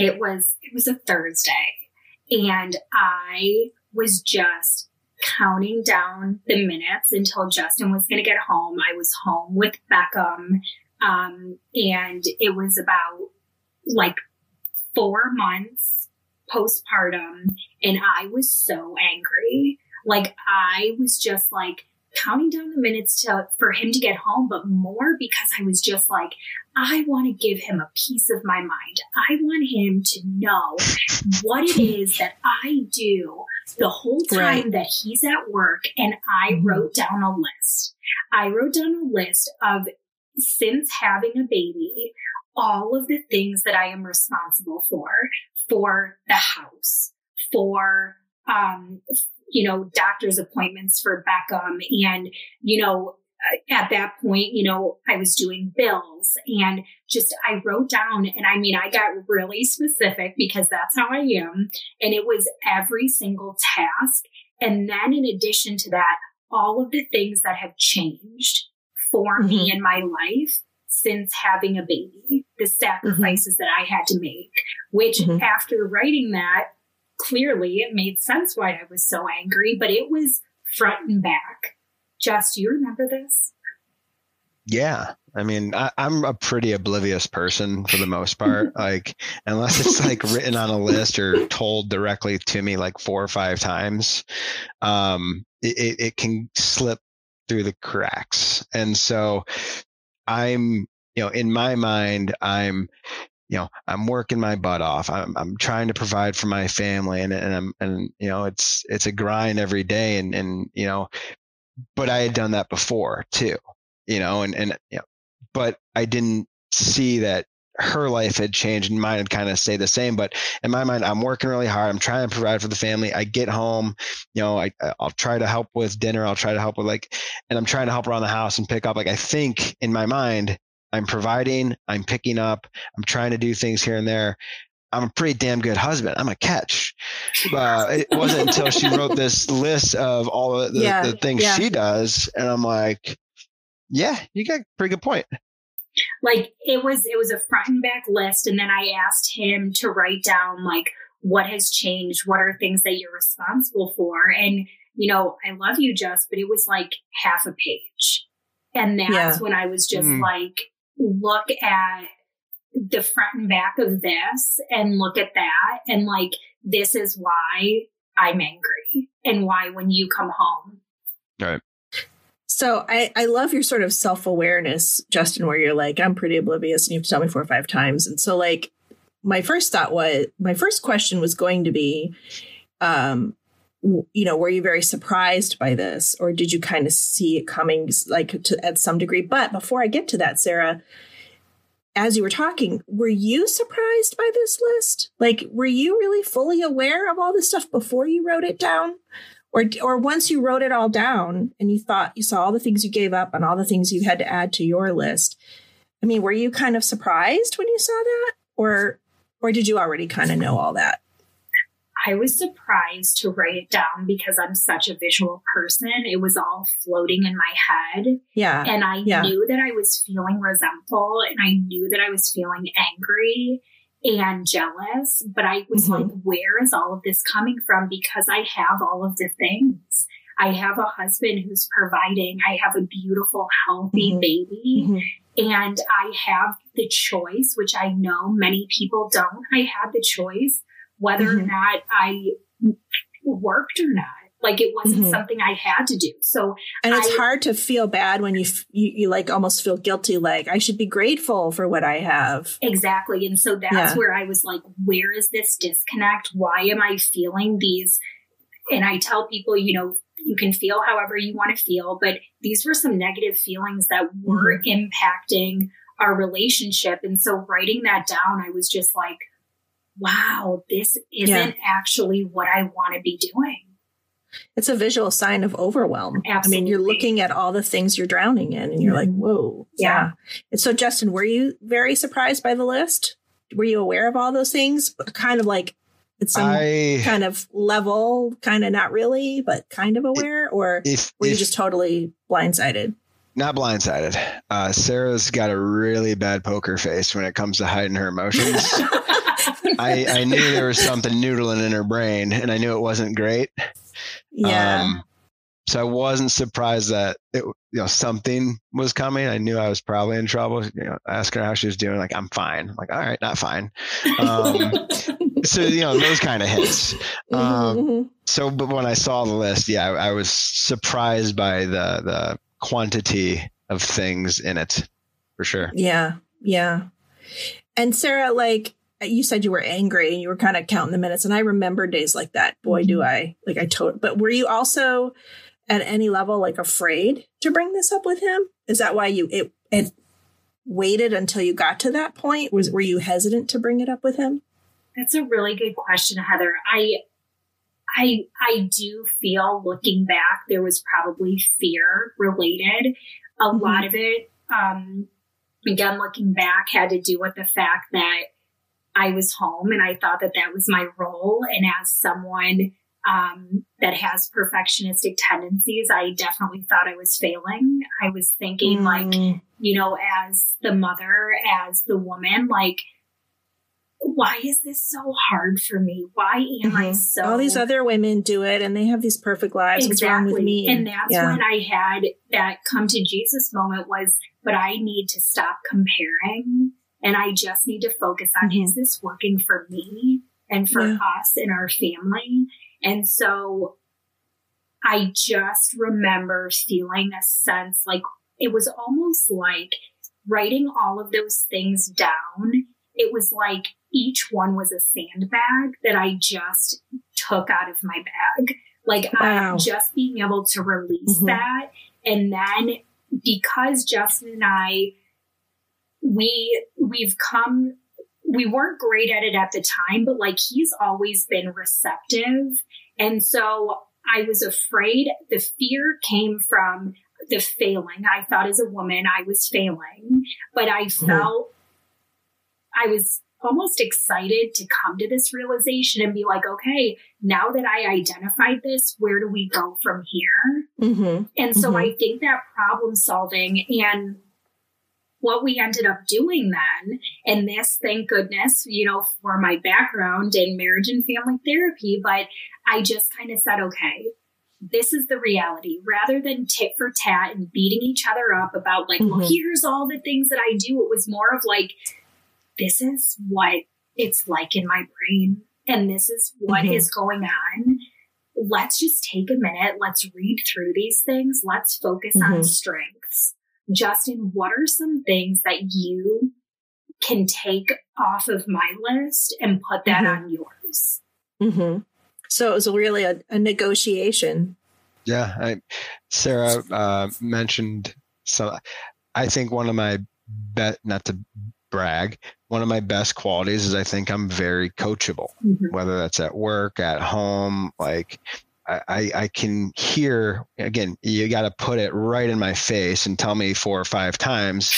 it was it was a Thursday and I was just counting down the minutes until Justin was going to get home. I was home with Beckham um, and it was about like 4 months postpartum and I was so angry. Like I was just like counting down the minutes to for him to get home, but more because I was just like, I want to give him a piece of my mind. I want him to know what it is that I do the whole time right. that he's at work. And I mm-hmm. wrote down a list. I wrote down a list of since having a baby, all of the things that I am responsible for, for the house, for um, you know, doctor's appointments for Beckham. And, you know, at that point, you know, I was doing bills and just I wrote down and I mean, I got really specific because that's how I am. And it was every single task. And then in addition to that, all of the things that have changed for mm-hmm. me in my life since having a baby, the sacrifices mm-hmm. that I had to make, which mm-hmm. after writing that, clearly it made sense why I was so angry, but it was front and back. Just, you remember this? Yeah. I mean, I, am a pretty oblivious person for the most part. like, unless it's like written on a list or told directly to me like four or five times, um, it, it can slip through the cracks. And so I'm, you know, in my mind, I'm you know i'm working my butt off. I'm, I'm trying to provide for my family and, and i'm and you know it's it's a grind every day and and you know but i had done that before too you know and and you know, but i didn't see that her life had changed and mine had kind of stayed the same but in my mind i'm working really hard. I'm trying to provide for the family. I get home you know I, i'll try to help with dinner. I'll try to help with like and i'm trying to help around the house and pick up like i think in my mind I'm providing, I'm picking up, I'm trying to do things here and there. I'm a pretty damn good husband. I'm a catch. Uh, it wasn't until she wrote this list of all the, the, yeah, the things yeah. she does, and I'm like, yeah, you got a pretty good point. Like it was, it was a front and back list, and then I asked him to write down like what has changed, what are things that you're responsible for, and you know, I love you, just, but it was like half a page, and that's yeah. when I was just mm. like, look at the front and back of this and look at that and like this is why I'm angry. and why when you come home. Right. So I, I love your sort of self awareness, Justin, where you're like, I'm pretty oblivious and you have to tell me four or five times. And so like my first thought was my first question was going to be, um, you know, were you very surprised by this or did you kind of see it coming like to, at some degree? But before I get to that, Sarah, as you were talking, were you surprised by this list? Like, were you really fully aware of all this stuff before you wrote it down? Or, or once you wrote it all down and you thought you saw all the things you gave up and all the things you had to add to your list. I mean, were you kind of surprised when you saw that? Or, or did you already kind of know all that? I was surprised to write it down because I'm such a visual person. It was all floating in my head. Yeah. And I yeah. knew that I was feeling resentful and I knew that I was feeling angry and jealous. But I was mm-hmm. like, where is all of this coming from? Because I have all of the things. I have a husband who's providing. I have a beautiful, healthy mm-hmm. baby. Mm-hmm. And I have the choice, which I know many people don't. I had the choice whether mm-hmm. or not I worked or not. Like it wasn't mm-hmm. something I had to do. So, and it's I, hard to feel bad when you, you, you like almost feel guilty. Like I should be grateful for what I have. Exactly. And so that's yeah. where I was like, where is this disconnect? Why am I feeling these? And I tell people, you know, you can feel however you want to feel, but these were some negative feelings that were mm-hmm. impacting our relationship. And so writing that down, I was just like, wow, this isn't yeah. actually what I want to be doing. It's a visual sign of overwhelm. Absolutely. I mean, you're looking at all the things you're drowning in and you're like, whoa. Yeah. yeah. And so, Justin, were you very surprised by the list? Were you aware of all those things? Kind of like at some I, kind of level, kind of not really, but kind of aware? Or if, were you if, just totally blindsided? Not blindsided. Uh, Sarah's got a really bad poker face when it comes to hiding her emotions. I, I knew there was something noodling in her brain, and I knew it wasn't great. Yeah. Um, so I wasn't surprised that it, you know something was coming. I knew I was probably in trouble. You know, ask her how she was doing. Like I'm fine. I'm like all right, not fine. Um, so you know those kind of hits. Mm-hmm, um, mm-hmm. So, but when I saw the list, yeah, I, I was surprised by the the quantity of things in it, for sure. Yeah, yeah. And Sarah, like you said you were angry and you were kind of counting the minutes and i remember days like that. Boy do mm-hmm. i like i told but were you also at any level like afraid to bring this up with him? Is that why you it, it waited until you got to that point? Was were you hesitant to bring it up with him? That's a really good question heather. I i i do feel looking back there was probably fear related. A mm-hmm. lot of it um again looking back had to do with the fact that I was home and I thought that that was my role. And as someone um, that has perfectionistic tendencies, I definitely thought I was failing. I was thinking, mm. like, you know, as the mother, as the woman, like, why is this so hard for me? Why am mm-hmm. I so? All these other women do it and they have these perfect lives. Exactly. What's wrong with me? And that's yeah. when I had that come to Jesus moment was, but I need to stop comparing and I just need to focus on mm-hmm. is this working for me and for yeah. us and our family? And so I just remember feeling a sense like it was almost like writing all of those things down. It was like each one was a sandbag that I just took out of my bag. Like wow. I just being able to release mm-hmm. that. And then because Justin and I we we've come we weren't great at it at the time, but like he's always been receptive. And so I was afraid the fear came from the failing. I thought as a woman I was failing, but I mm-hmm. felt mm-hmm. I was almost excited to come to this realization and be like, okay, now that I identified this, where do we go from here? Mm-hmm. And so mm-hmm. I think that problem solving and what we ended up doing then. And this, thank goodness, you know, for my background in marriage and family therapy, but I just kind of said, okay, this is the reality rather than tit for tat and beating each other up about like, mm-hmm. well, here's all the things that I do. It was more of like, this is what it's like in my brain and this is what mm-hmm. is going on. let's just take a minute. Let's read through these things. Let's focus mm-hmm. on strengths. Justin, what are some things that you can take off of my list and put that mm-hmm. on yours? Mm-hmm. So it was really a, a negotiation. Yeah, I, Sarah uh, mentioned so. I think one of my bet not to brag, one of my best qualities is I think I'm very coachable, mm-hmm. whether that's at work, at home, like I, I can hear again, you got to put it right in my face and tell me four or five times,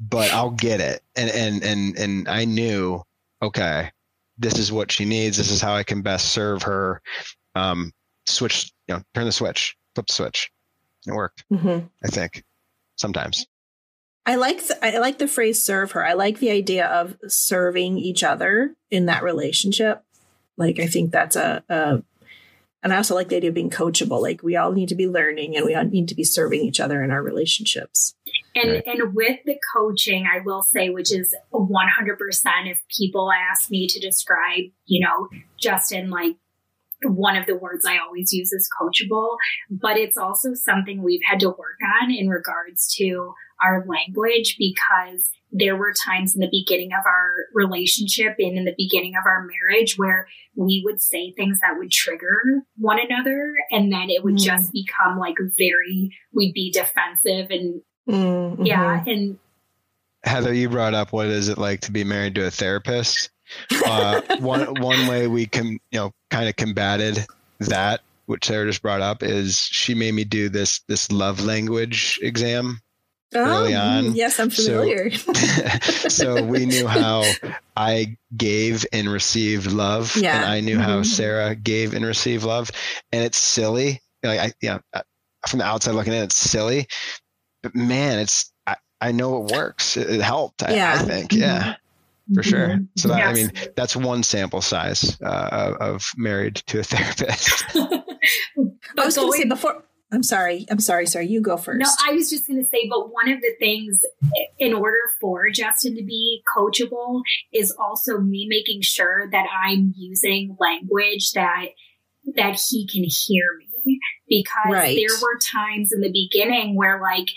but I'll get it. And, and, and, and I knew, okay, this is what she needs. This is how I can best serve her. Um, switch, you know, turn the switch, flip the switch. It worked. Mm-hmm. I think sometimes. I like the, I like the phrase serve her. I like the idea of serving each other in that relationship. Like I think that's a, a and I also like the idea of being coachable. Like we all need to be learning and we all need to be serving each other in our relationships. And right. and with the coaching, I will say, which is 100%, if people ask me to describe, you know, Justin, like one of the words I always use is coachable, but it's also something we've had to work on in regards to our language because there were times in the beginning of our relationship and in the beginning of our marriage where we would say things that would trigger one another and then it would mm. just become like very we'd be defensive and mm-hmm. yeah and Heather you brought up what is it like to be married to a therapist uh, one one way we can you know kind of combated that which Sarah just brought up is she made me do this this love language exam early oh, on. Yes, I'm familiar. So, so, we knew how I gave and received love, yeah. and I knew mm-hmm. how Sarah gave and received love. And it's silly, like I, yeah, uh, from the outside looking in, it's silly, but man, it's I, I know it works. It, it helped. I, I think, mm-hmm. yeah. For sure. Mm-hmm. So that, yes. I mean, that's one sample size uh, of married to a therapist. I was going to say before I'm sorry. I'm sorry. Sorry. You go first. No, I was just going to say, but one of the things in order for Justin to be coachable is also me making sure that I'm using language that that he can hear me because right. there were times in the beginning where like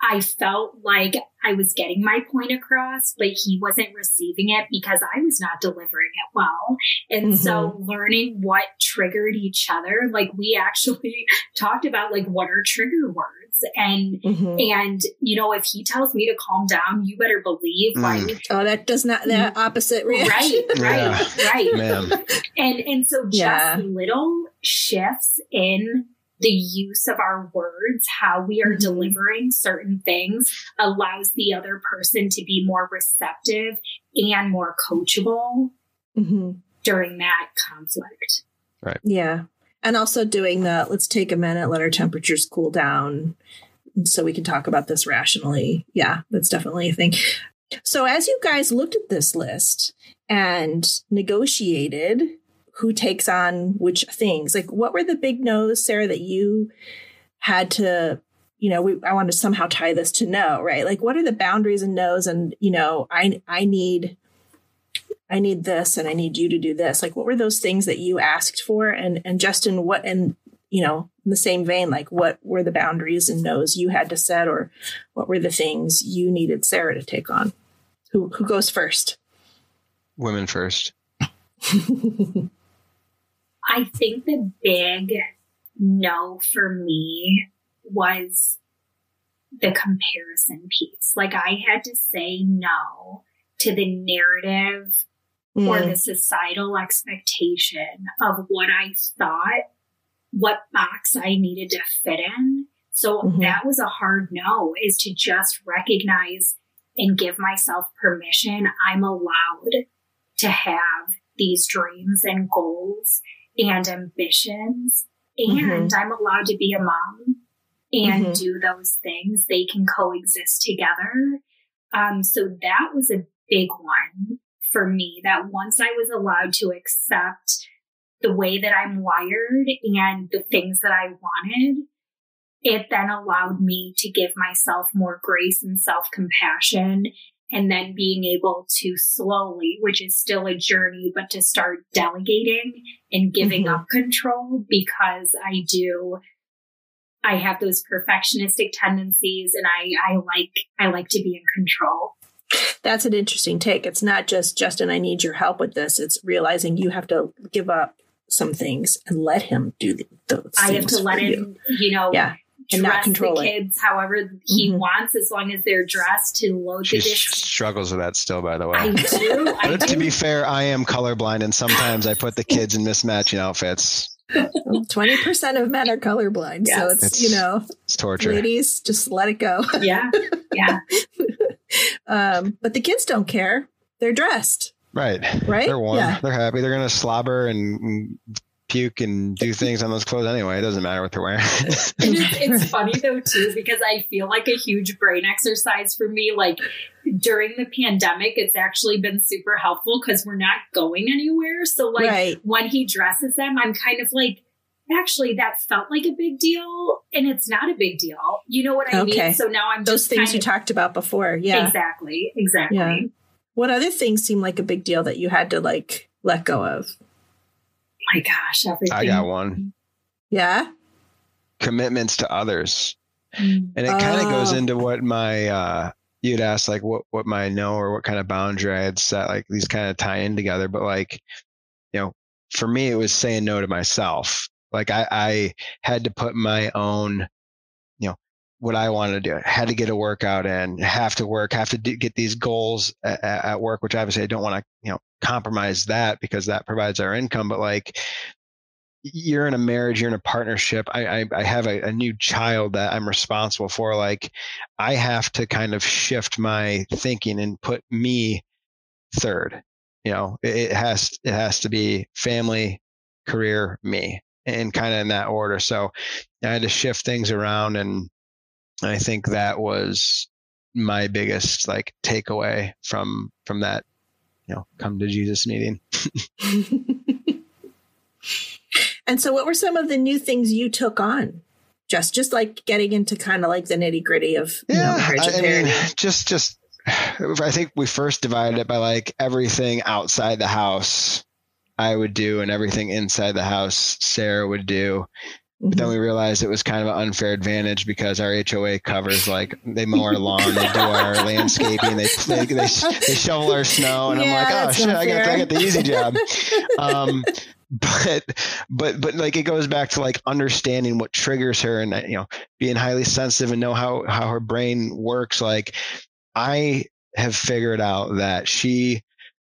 I felt like I was getting my point across, but he wasn't receiving it because I was not delivering it well. And mm-hmm. so learning what triggered each other, like we actually talked about like what are trigger words and mm-hmm. and you know if he tells me to calm down you better believe mm. like oh that does not that mm. opposite reaction right right yeah. right Man. and and so just yeah. little shifts in the use of our words, how we are mm-hmm. delivering certain things allows the other person to be more receptive and more coachable mm-hmm. during that conflict. Right. Yeah. And also doing the let's take a minute, let our temperatures cool down so we can talk about this rationally. Yeah, that's definitely a thing. So as you guys looked at this list and negotiated who takes on which things. Like, what were the big no's, Sarah, that you had to, you know, we, I want to somehow tie this to no, right? Like, what are the boundaries and no's? And, you know, I, I need, I need this and I need you to do this. Like, what were those things that you asked for? And, and Justin, what, and, you know, in the same vein, like, what were the boundaries and no's you had to set, or what were the things you needed Sarah to take on? Who, who goes first? Women first. I think the big no for me was the comparison piece. Like I had to say no to the narrative mm. or the societal expectation of what I thought, what box I needed to fit in. So mm-hmm. that was a hard no is to just recognize and give myself permission. I'm allowed to have these dreams and goals and ambitions. And mm-hmm. I'm allowed to be a mom and mm-hmm. do those things. They can coexist together. Um, so that was a big one for me that once I was allowed to accept the way that I'm wired and the things that I wanted, it then allowed me to give myself more grace and self compassion and then being able to slowly, which is still a journey, but to start delegating and giving Mhm. up control because I do I have those perfectionistic tendencies and I, I like I like to be in control. That's an interesting take. It's not just Justin, I need your help with this. It's realizing you have to give up some things and let him do the, those. I have to let you. him, you know, Yeah, and not dress control the it. kids however he Mhm. wants as long as they're dressed to load She the s- dish. struggles with that still, by the way. I do. I But to be fair, I am colorblind, and sometimes I put the kids in mismatching outfits. Twenty percent of men are colorblind, so it's, It's you know, It's torture. ladies, just let it go. yeah. Yeah. um, but the kids don't care; they're dressed, Right. right? They're warm. Yeah. They're happy. They're gonna slobber and, and puke and do things on those clothes anyway. It doesn't matter what they're wearing. It's, it's funny though too because I feel like a huge brain exercise for me. Like during the pandemic, it's actually been super helpful because we're not going anywhere. So like right. when he dresses them, I'm kind of like, actually, that felt like a big deal, and it's not a big deal. You know what I Okay. mean? So now I'm Those just things kind you of, talked about before. Yeah. exactly, exactly. Yeah. What other things seem like a big deal that you had to like let go of? My gosh, everything. I got one. Yeah. Commitments to others. Mm. And it kind of goes Oh. into what my uh you'd ask like what what my no or what kind of boundary I had set, like these kind of tie in together. But like, you know, for me it was saying no to myself. Like I, I had to put my own, you know, what I wanted to do. I had to get a workout in, have to work, have to do, get these goals at, at work, which obviously I don't want to, you know, compromise that because that provides our income. But like, you're in a marriage, you're in a partnership. I, I, I have a, a new child that I'm responsible for. Like, I have to kind of shift my thinking and put me third. You know, it, it has it has to be family, career, me, and kind of in that order. So I had to shift things around, and I think that was my biggest like takeaway from from that you know come to Jesus meeting. and so, what were some of the new things you took on? Just, just like getting into kind of like the nitty gritty of you know, marriage I, I mean, just just I think we first divided it by like everything outside the house I would do and everything inside the house Sarah would do. But then Mhm. we realized it was kind of an unfair advantage because our HOA covers like they mow our lawn, they do our landscaping, they they, they, they shovel our snow, and Yeah, I'm like, oh shit, I got. I got the easy job. Um, but but but like it goes back to like understanding what triggers her and you know being highly sensitive and know how how her brain works. Like I have figured out that she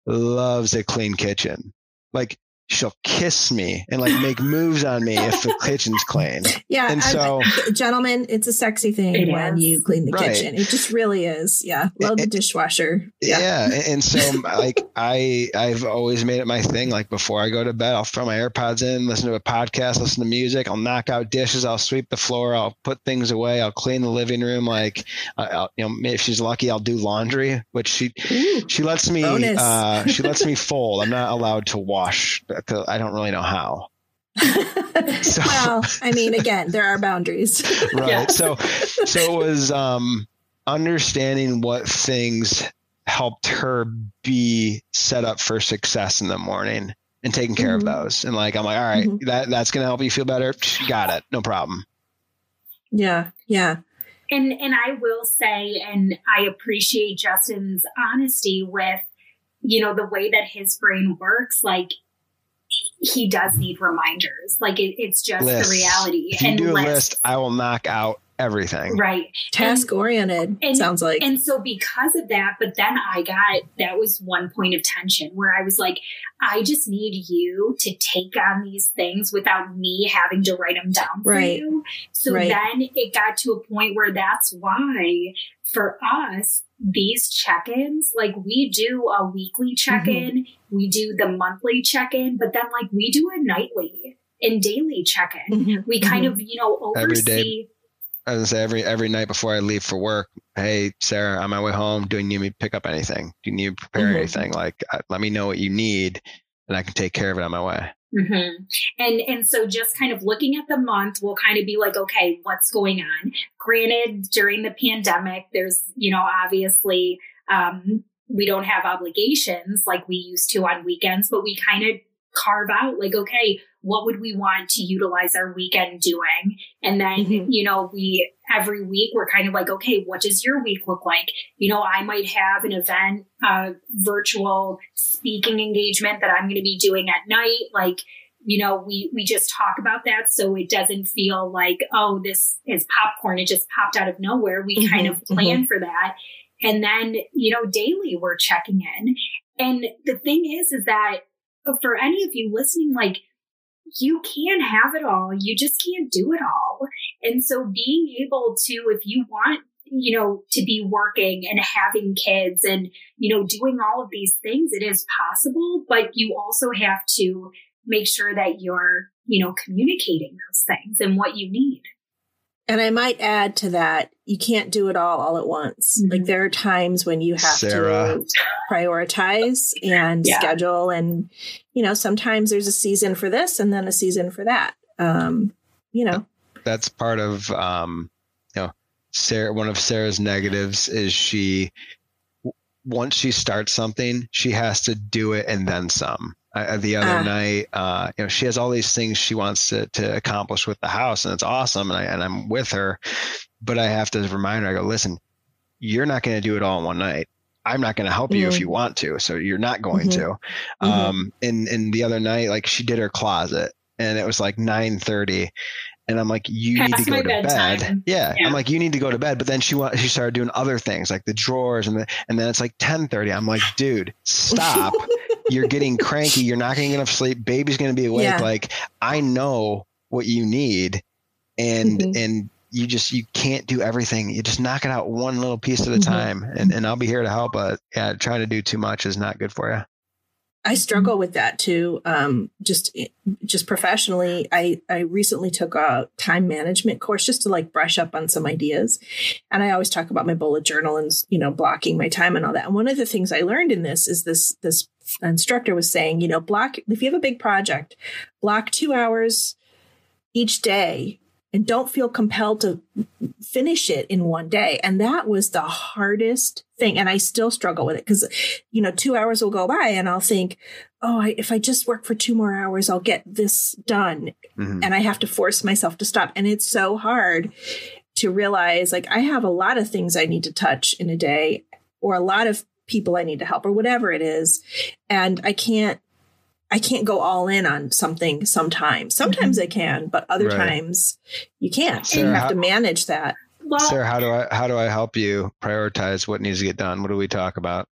loves a clean kitchen. Like she'll kiss me and like make moves on me if the kitchen's clean. yeah, And I- so I- gentlemen, it's a sexy thing It when is. you clean the Right. kitchen. It just really is. Yeah, load the dishwasher. yeah, Yeah, and- and so like I I've always made it my thing. Like before I go to bed, I'll throw my AirPods in, listen to a podcast, listen to music. I'll knock out dishes. I'll sweep the floor. I'll put things away. I'll clean the living room. Like I- I'll, you know, if she's lucky, I'll do laundry, which she Ooh. she lets me uh, she lets me fold. I'm not allowed to wash because I don't really know how. So- well, I mean, again, there are boundaries. right Yeah. so so it was um understanding what things helped her be set up for success in the morning and taking care Mhm. of those and like i'm like all right, Mhm. that that's gonna help you feel better got it no problem yeah, yeah. And and I will say, and I appreciate Justin's honesty with, you know, the way that his brain works. Like he does need reminders. Like it, it's just Lists. the reality. if you and do a lists. list i will knock out everything right? Task oriented and- sounds like. And so because of that, but then I got that was one point of tension where I was like, I just need you to take on these things without me having to write them down for Right. you. So Right. then it got to a point where that's why for us, these check-ins, like we do a weekly check-in, we do the monthly check-in, but then like we do a nightly and daily check-in. Mhm, We kind mhm. of, you know, Every day. oversee i was say every every night before i leave for work hey sarah on my way home do you need me to pick up anything do you need me to prepare Mhm. anything like uh, let me know what you need and i can take care of it on my way hmm And and so just kind of looking at the month, we'll kind of be like, okay, what's going on? Granted, during the pandemic, there's you know obviously um, we don't have obligations like we used to on weekends, but we kind of carve out like, okay, what would we want to utilize our weekend doing? And then, mm-hmm. you know, we every week we're kind of like, okay, what does your week look like? You know, I might have an event, a virtual speaking engagement that I'm going to be doing at night. Like, you know, we, we just talk about that. So it doesn't feel like, oh, this is popcorn. It just popped out of nowhere. We mm-hmm. kind of plan mm-hmm. for that. And then, you know, daily we're checking in. And the thing is, is that for any of you listening, like you can have it all. You just can't do it all. And so being able to, if you want, you know, to be working and having kids and, you know, doing all of these things, it is possible, but you also have to make sure that you're, you know, communicating those things and what you need. And I might add to that, you can't do it all all at once. Mm-hmm. Like there are times when you have Sarah. to prioritize and yeah. schedule and you know, sometimes there's a season for this and then a season for that. Um, you know. That's part of um, you know, Sarah one of Sarah's negatives is she once she starts something, she has to do it and then some. Uh, the other uh, night, uh, you know, she has all these things she wants to, to accomplish with the house, and it's awesome. And I and I'm with her, but I have to remind her. I go, listen, you're not going to do it all in one night. I'm not going to help you mm-hmm. if you want to, so you're not going mm-hmm. to. Mm-hmm. Um, and and the other night, like she did her closet, and it was like 9:30, and I'm like, you need to go to bed. Yeah. yeah. I'm like, you need to go to bed. But then she went, she started doing other things like the drawers and the, and then it's like 1030. I'm like, dude, stop. You're getting cranky. You're not getting enough sleep. Baby's going to be awake. Yeah. Like I know what you need. And, mm-hmm. and you just, you can't do everything. You just knock it out one little piece at a mm-hmm. time and, and I'll be here to help. But yeah, trying to do too much is not good for you. I struggle with that too. Um, just, just professionally, I, I recently took a time management course just to like brush up on some ideas. And I always talk about my bullet journal and, you know, blocking my time and all that. And one of the things I learned in this is this, this instructor was saying, you know, block, if you have a big project, block two hours each day and don't feel compelled to finish it in one day. And that was the hardest thing. And I still struggle with it because, you know, two hours will go by and I'll think, oh, I, if I just work for two more hours, I'll get this done. Mm-hmm. And I have to force myself to stop. And it's so hard to realize like I have a lot of things I need to touch in a day or a lot of people I need to help or whatever it is. And I can't I can't go all in on something sometimes. Sometimes mm-hmm. I can, but other right. times you can't. Sarah, you have how, to manage that. Well, Sarah, how do I how do I help you prioritize what needs to get done? What do we talk about?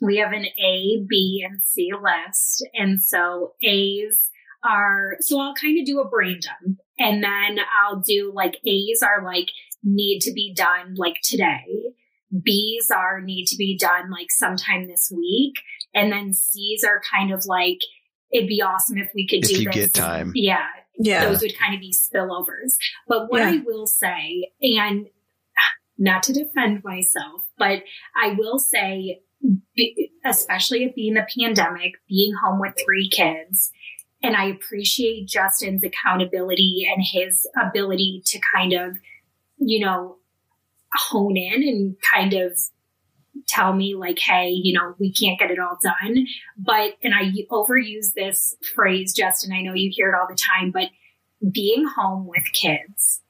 We have an A, B, and C list. And so A's are so I'll kind of do a brain dump. And then I'll do like A's are like need to be done like today. B's are need to be done like sometime this week. And then C's are kind of like, it'd be awesome if we could if do you this. get time. Yeah. Yeah. Those would kind of be spillovers. But what yeah. I will say, and not to defend myself, but I will say, especially at being the pandemic, being home with three kids, and I appreciate Justin's accountability and his ability to kind of, you know, hone in and kind of tell me like, Hey, you know, we can't get it all done. But, and I overuse this phrase, Justin, I know you hear it all the time, but being home with kids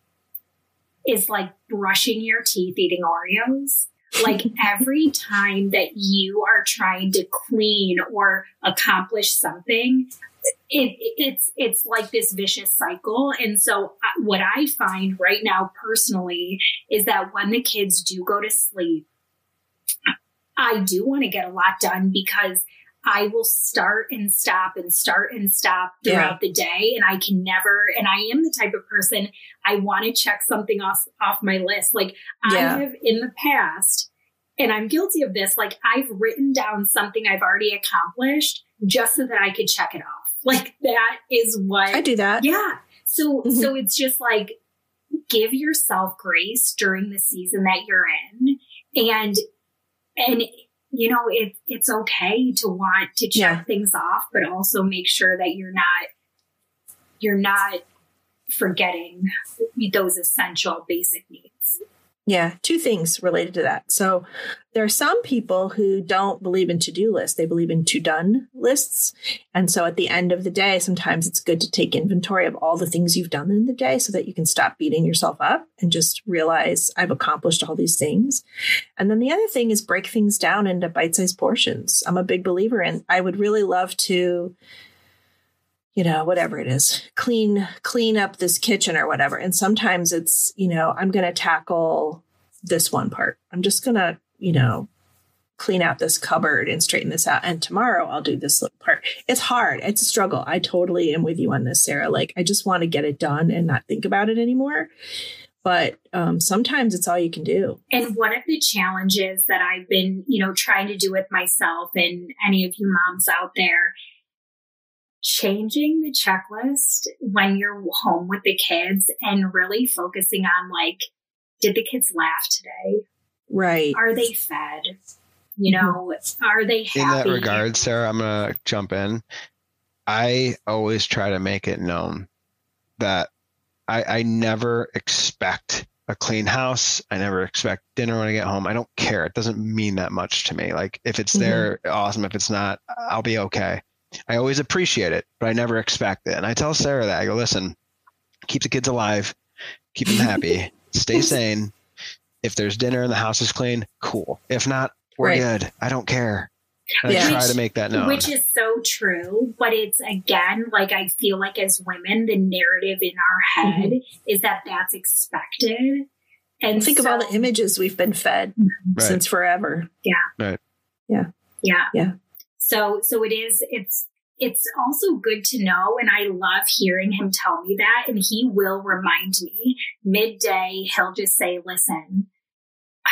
is like brushing your teeth eating Oreos. Like every time that you are trying to clean or accomplish something, it, it's it's like this vicious cycle and so uh, what i find right now personally is that when the kids do go to sleep i do want to get a lot done because i will start and stop and start and stop throughout yeah. the day and i can never and i am the type of person i want to check something off off my list like yeah. i have in the past and i'm guilty of this like i've written down something i've already accomplished just so that i could check it off like that is what I do that. Yeah. So mm-hmm. so it's just like give yourself grace during the season that you're in and and you know it it's okay to want to check yeah. things off but also make sure that you're not you're not forgetting those essential basic needs. Yeah, two things related to that. So there are some people who don't believe in to-do lists. They believe in to-done lists. And so at the end of the day, sometimes it's good to take inventory of all the things you've done in the day so that you can stop beating yourself up and just realize I've accomplished all these things. And then the other thing is break things down into bite-sized portions. I'm a big believer in I would really love to you know whatever it is clean clean up this kitchen or whatever. And sometimes it's you know i'm going to tackle this one part. I'm just going to you know clean out this cupboard and straighten this out. And tomorrow i'll do this little part. It's hard. It's a struggle. I totally am with you on this sarah. Like i just want to get it done and not think about it anymore. But um, sometimes it's all you can do. And one of the challenges that i've been you know trying to do with myself and any of you moms out there changing the checklist when you're home with the kids and really focusing on like, did the kids laugh today? Right. Are they fed? You mm-hmm. know, mm-hmm. are they happy? In that regard, Sarah, I'm going to jump in. I always try to make it known that I, I never expect a clean house. I never expect dinner when I get home. I don't care. It doesn't mean that much to me. Like if it's mm-hmm. there, awesome. If it's not, I'll be okay. I always appreciate it, but I never expect it. And I tell Sarah that I go, listen, keep the kids alive, keep them happy, stay sane. If there's dinner and the house is clean, cool. If not, we're right. good. I don't care. And yeah. I try to make that known. Which is so true. But it's again, like I feel like as women, the narrative in our head mm-hmm. is that that's expected. And think so, of all the images we've been fed right. since forever. Yeah. Right. Yeah. Yeah. Yeah. So, so it is, it's, it's also good to know. And I love hearing him tell me that. And he will remind me midday, he'll just say, listen,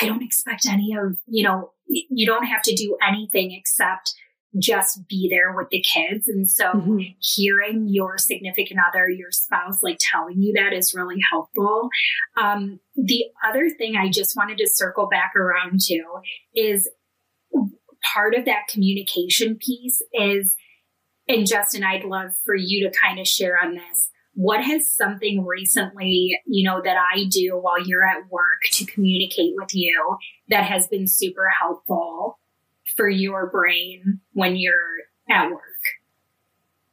I don't expect any of, you know, you don't have to do anything except just be there with the kids. And so mm-hmm. hearing your significant other, your spouse, like telling you that is really helpful. Um, the other thing I just wanted to circle back around to is part of that communication piece is, and Justin, I'd love for you to kind of share on this. What has something recently, you know, that I do while you're at work to communicate with you that has been super helpful for your brain when you're at work?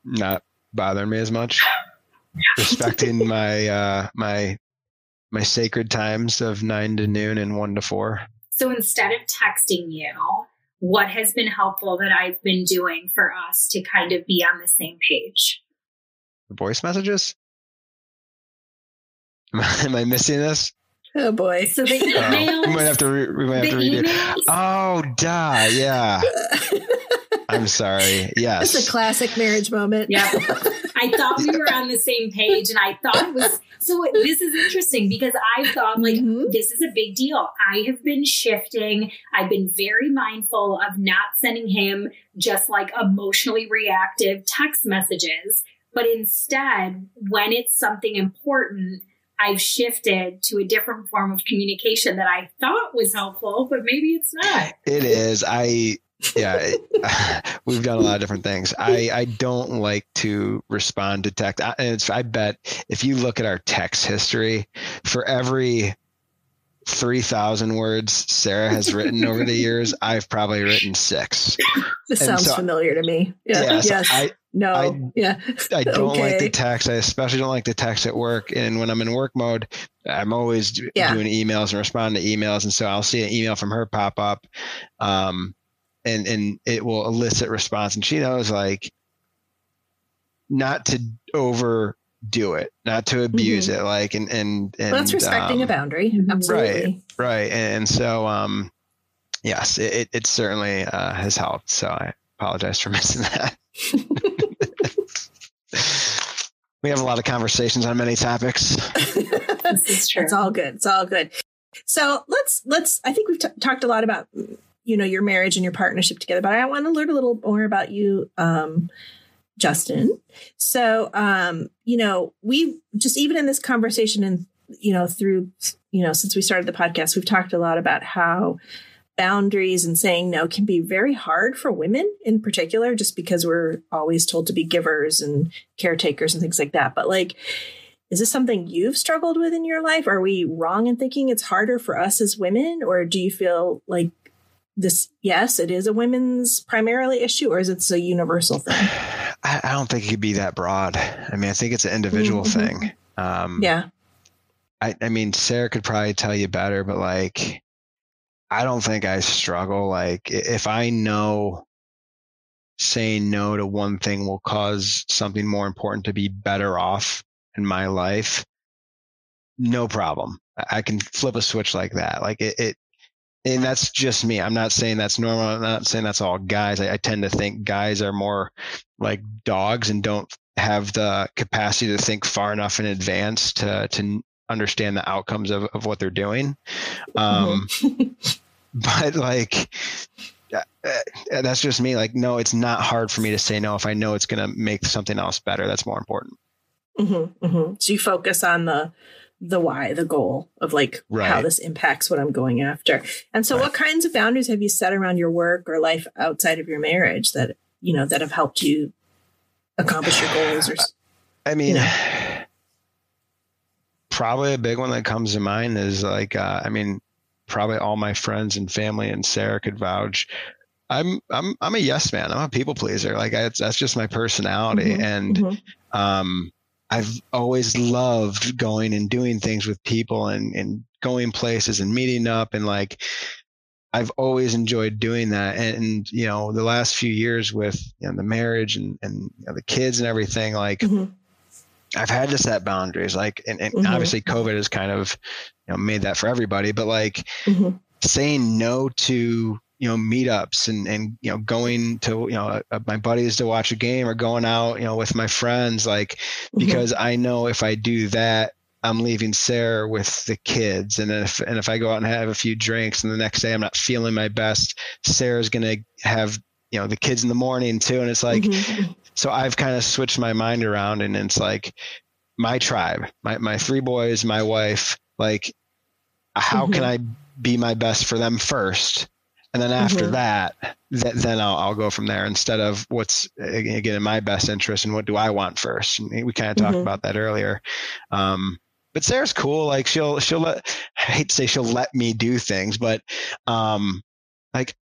Not bothering me as much. Respecting my uh my my sacred times of nine to noon and one to four. So instead of texting you, what has been helpful that I've been doing for us to kind of be on the same page. Voice messages? Am I, am I missing this? Oh boy! So the emails. Oh, we might have to. Re- we might have to redo. Emails? Oh, duh! Yeah. I'm sorry. Yes. It's a classic marriage moment. Yeah. I thought we were on the same page and I thought it was so this is interesting because I thought like mm-hmm. this is a big deal. I have been shifting. I've been very mindful of not sending him just like emotionally reactive text messages, but instead when it's something important, I've shifted to a different form of communication that I thought was helpful, but maybe it's not. It is. I yeah, we've done a lot of different things. I, I don't like to respond to text. I, and I bet if you look at our text history, for every 3,000 words Sarah has written over the years, I've probably written six. This and sounds so, familiar to me. Yeah. yeah so yes. I, no. I, yeah. I don't okay. like the text. I especially don't like the text at work. And when I'm in work mode, I'm always yeah. doing emails and responding to emails. And so I'll see an email from her pop up. Um, and and it will elicit response. And she knows like not to overdo it not to abuse mm-hmm. it like and and, and well, that's respecting um, a boundary absolutely. right. Right and so um yes it, it, it certainly uh, has helped. So i apologize for missing that. We have a lot of conversations on many topics. This is true. it's all good. It's all good. So let's let's i think we've t- talked a lot about you know your marriage and your partnership together but i want to learn a little more about you um, justin so um, you know we just even in this conversation and you know through you know since we started the podcast we've talked a lot about how boundaries and saying no can be very hard for women in particular just because we're always told to be givers and caretakers and things like that but like is this something you've struggled with in your life? Are we wrong in thinking it's harder for us as women? Or do you feel like this, yes, it is a women's primarily issue, or is it a universal thing? I, I don't think it could be that broad. I mean, I think it's an individual mm-hmm. thing. Um, yeah. I, I mean, Sarah could probably tell you better, but like, I don't think I struggle. Like, if I know saying no to one thing will cause something more important to be better off in my life, no problem. I can flip a switch like that. Like it, it and that's just me. I'm not saying that's normal. I'm not saying that's all guys. I, I, tend to think guys are more like dogs and don't have the capacity to think far enough in advance to to understand the outcomes of, of what they're doing. Um, mm-hmm. but like uh, uh, that's just me. Like, no, it's not hard for me to say no if I know it's going to make something else better. That's more important. Mm-hmm, mm-hmm. So you focus on the the why, the goal of like right. how this impacts what I'm going after. And so, right. what kinds of boundaries have you set around your work or life outside of your marriage that you know that have helped you accomplish your goals? Or I mean. You know? Probably a big one that comes to mind is like, uh, I mean, probably all my friends and family and Sarah could vouch. I'm I'm I'm a yes man. I'm a people pleaser. Like I, that's just my personality, mm-hmm, and mm-hmm. um, I've always loved going and doing things with people and and going places and meeting up and like I've always enjoyed doing that. And, and you know, the last few years with you know, the marriage and and you know, the kids and everything, like. Mm-hmm. I've had to set boundaries, like, and, and mm-hmm. obviously COVID has kind of, you know, made that for everybody. But like, mm-hmm. saying no to you know meetups and and you know going to you know uh, my buddies to watch a game or going out you know with my friends like mm-hmm. because I know if I do that I'm leaving Sarah with the kids and if and if I go out and have a few drinks and the next day I'm not feeling my best Sarah's going to have you know the kids in the morning too and it's like mm-hmm. so I've kind of switched my mind around and it's like my tribe my my three boys my wife like how mm-hmm. can I be my best for them first and then after mm-hmm. that th- then I'll, I'll go from there instead of what's again in my best interest and what do i want first and we kind of talked mm-hmm. about that earlier um, but sarah's cool like she'll she'll let i hate to say she'll let me do things but um, like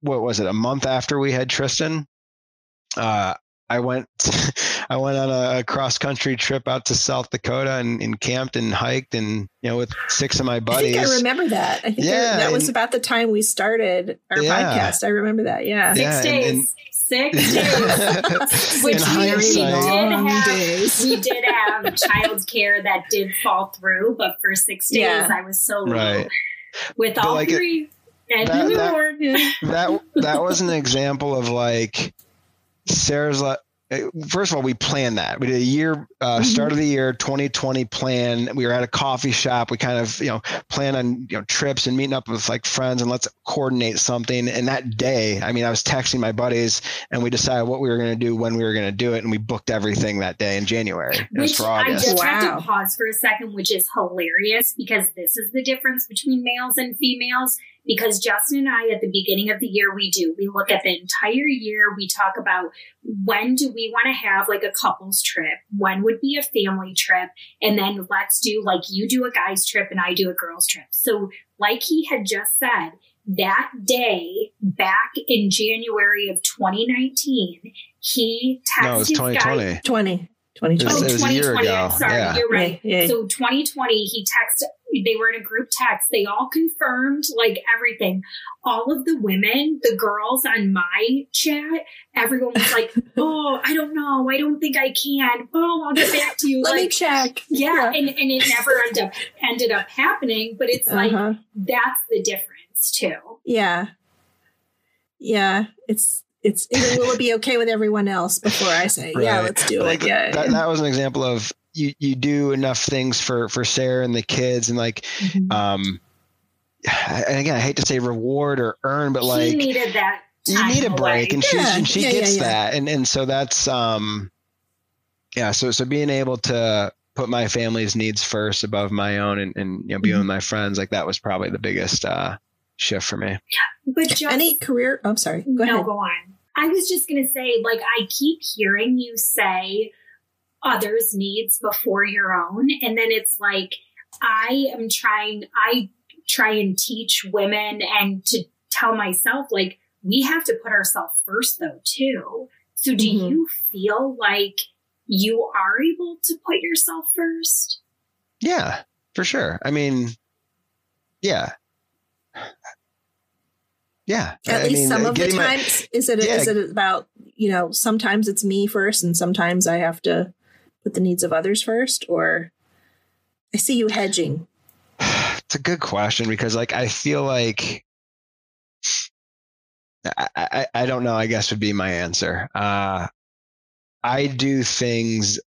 what was it a month after we had tristan uh, I went I went on a, a cross country trip out to South Dakota and, and, camped and hiked and you know with six of my buddies. I think I remember that. I think yeah, that was about the time we started our yeah. podcast. I remember that. Yeah, six yeah, days. And, and, six days, which we, we, did have. Days. We did have child care that did fall through, but for six days yeah. I was so right. with all like three. It, that, that, that, that was an example of like Sarah's like, first of all, we planned that. We did a year, uh, mm-hmm. start of the year, 2020 plan. We were at a coffee shop. We kind of, you know, plan on, you know, trips and meeting up with like friends and let's coordinate something. And that day, I mean, I was texting my buddies and we decided what we were going to do, when we were going to do it. And we booked everything that day in January. It which I just wow. have to pause for a second, which is hilarious because this is the difference between males and females because Justin and I, at the beginning of the year, we do. We look at the entire year. We talk about when do we want to have like a couples trip? When would be a family trip? And then let's do like you do a guy's trip and I do a girl's trip. So, like he had just said, that day back in January of 2019, he texted no, it was 2020. Guy, 20. 2020. Oh, 2020. Sorry, yeah. you're right. Yeah, yeah. So 2020, he texted they were in a group text. They all confirmed like everything. All of the women, the girls on my chat, everyone was like, "Oh, I don't know. I don't think I can. Oh, I'll get back to you." Let like, me check. Yeah, and and it never ended up ended up happening. But it's like uh-huh. that's the difference too. Yeah, yeah. It's it's will it be okay with everyone else before I say, right. yeah, let's do like, it. Yeah, that, that was an example of you you do enough things for for Sarah and the kids and like mm-hmm. um and again I hate to say reward or earn but like he needed that you need a break and yeah. she and she yeah, gets yeah, that and and so that's um yeah so so being able to put my family's needs first above my own and, and you know being mm-hmm. with my friends like that was probably the biggest uh shift for me but just, any career oh, I'm sorry go no ahead go on I was just gonna say like I keep hearing you say others' needs before your own. And then it's like, I am trying, I try and teach women and to tell myself, like, we have to put ourselves first, though, too. So, do mm-hmm. you feel like you are able to put yourself first? Yeah, for sure. I mean, yeah. Yeah. At I least mean, some of the times, my, is it yeah. is it about you know sometimes it's me first and sometimes I have to put the needs of others first, or I see you hedging. It's a good question because like I feel like I, I, I don't know, I guess would be my answer. Uh, I do things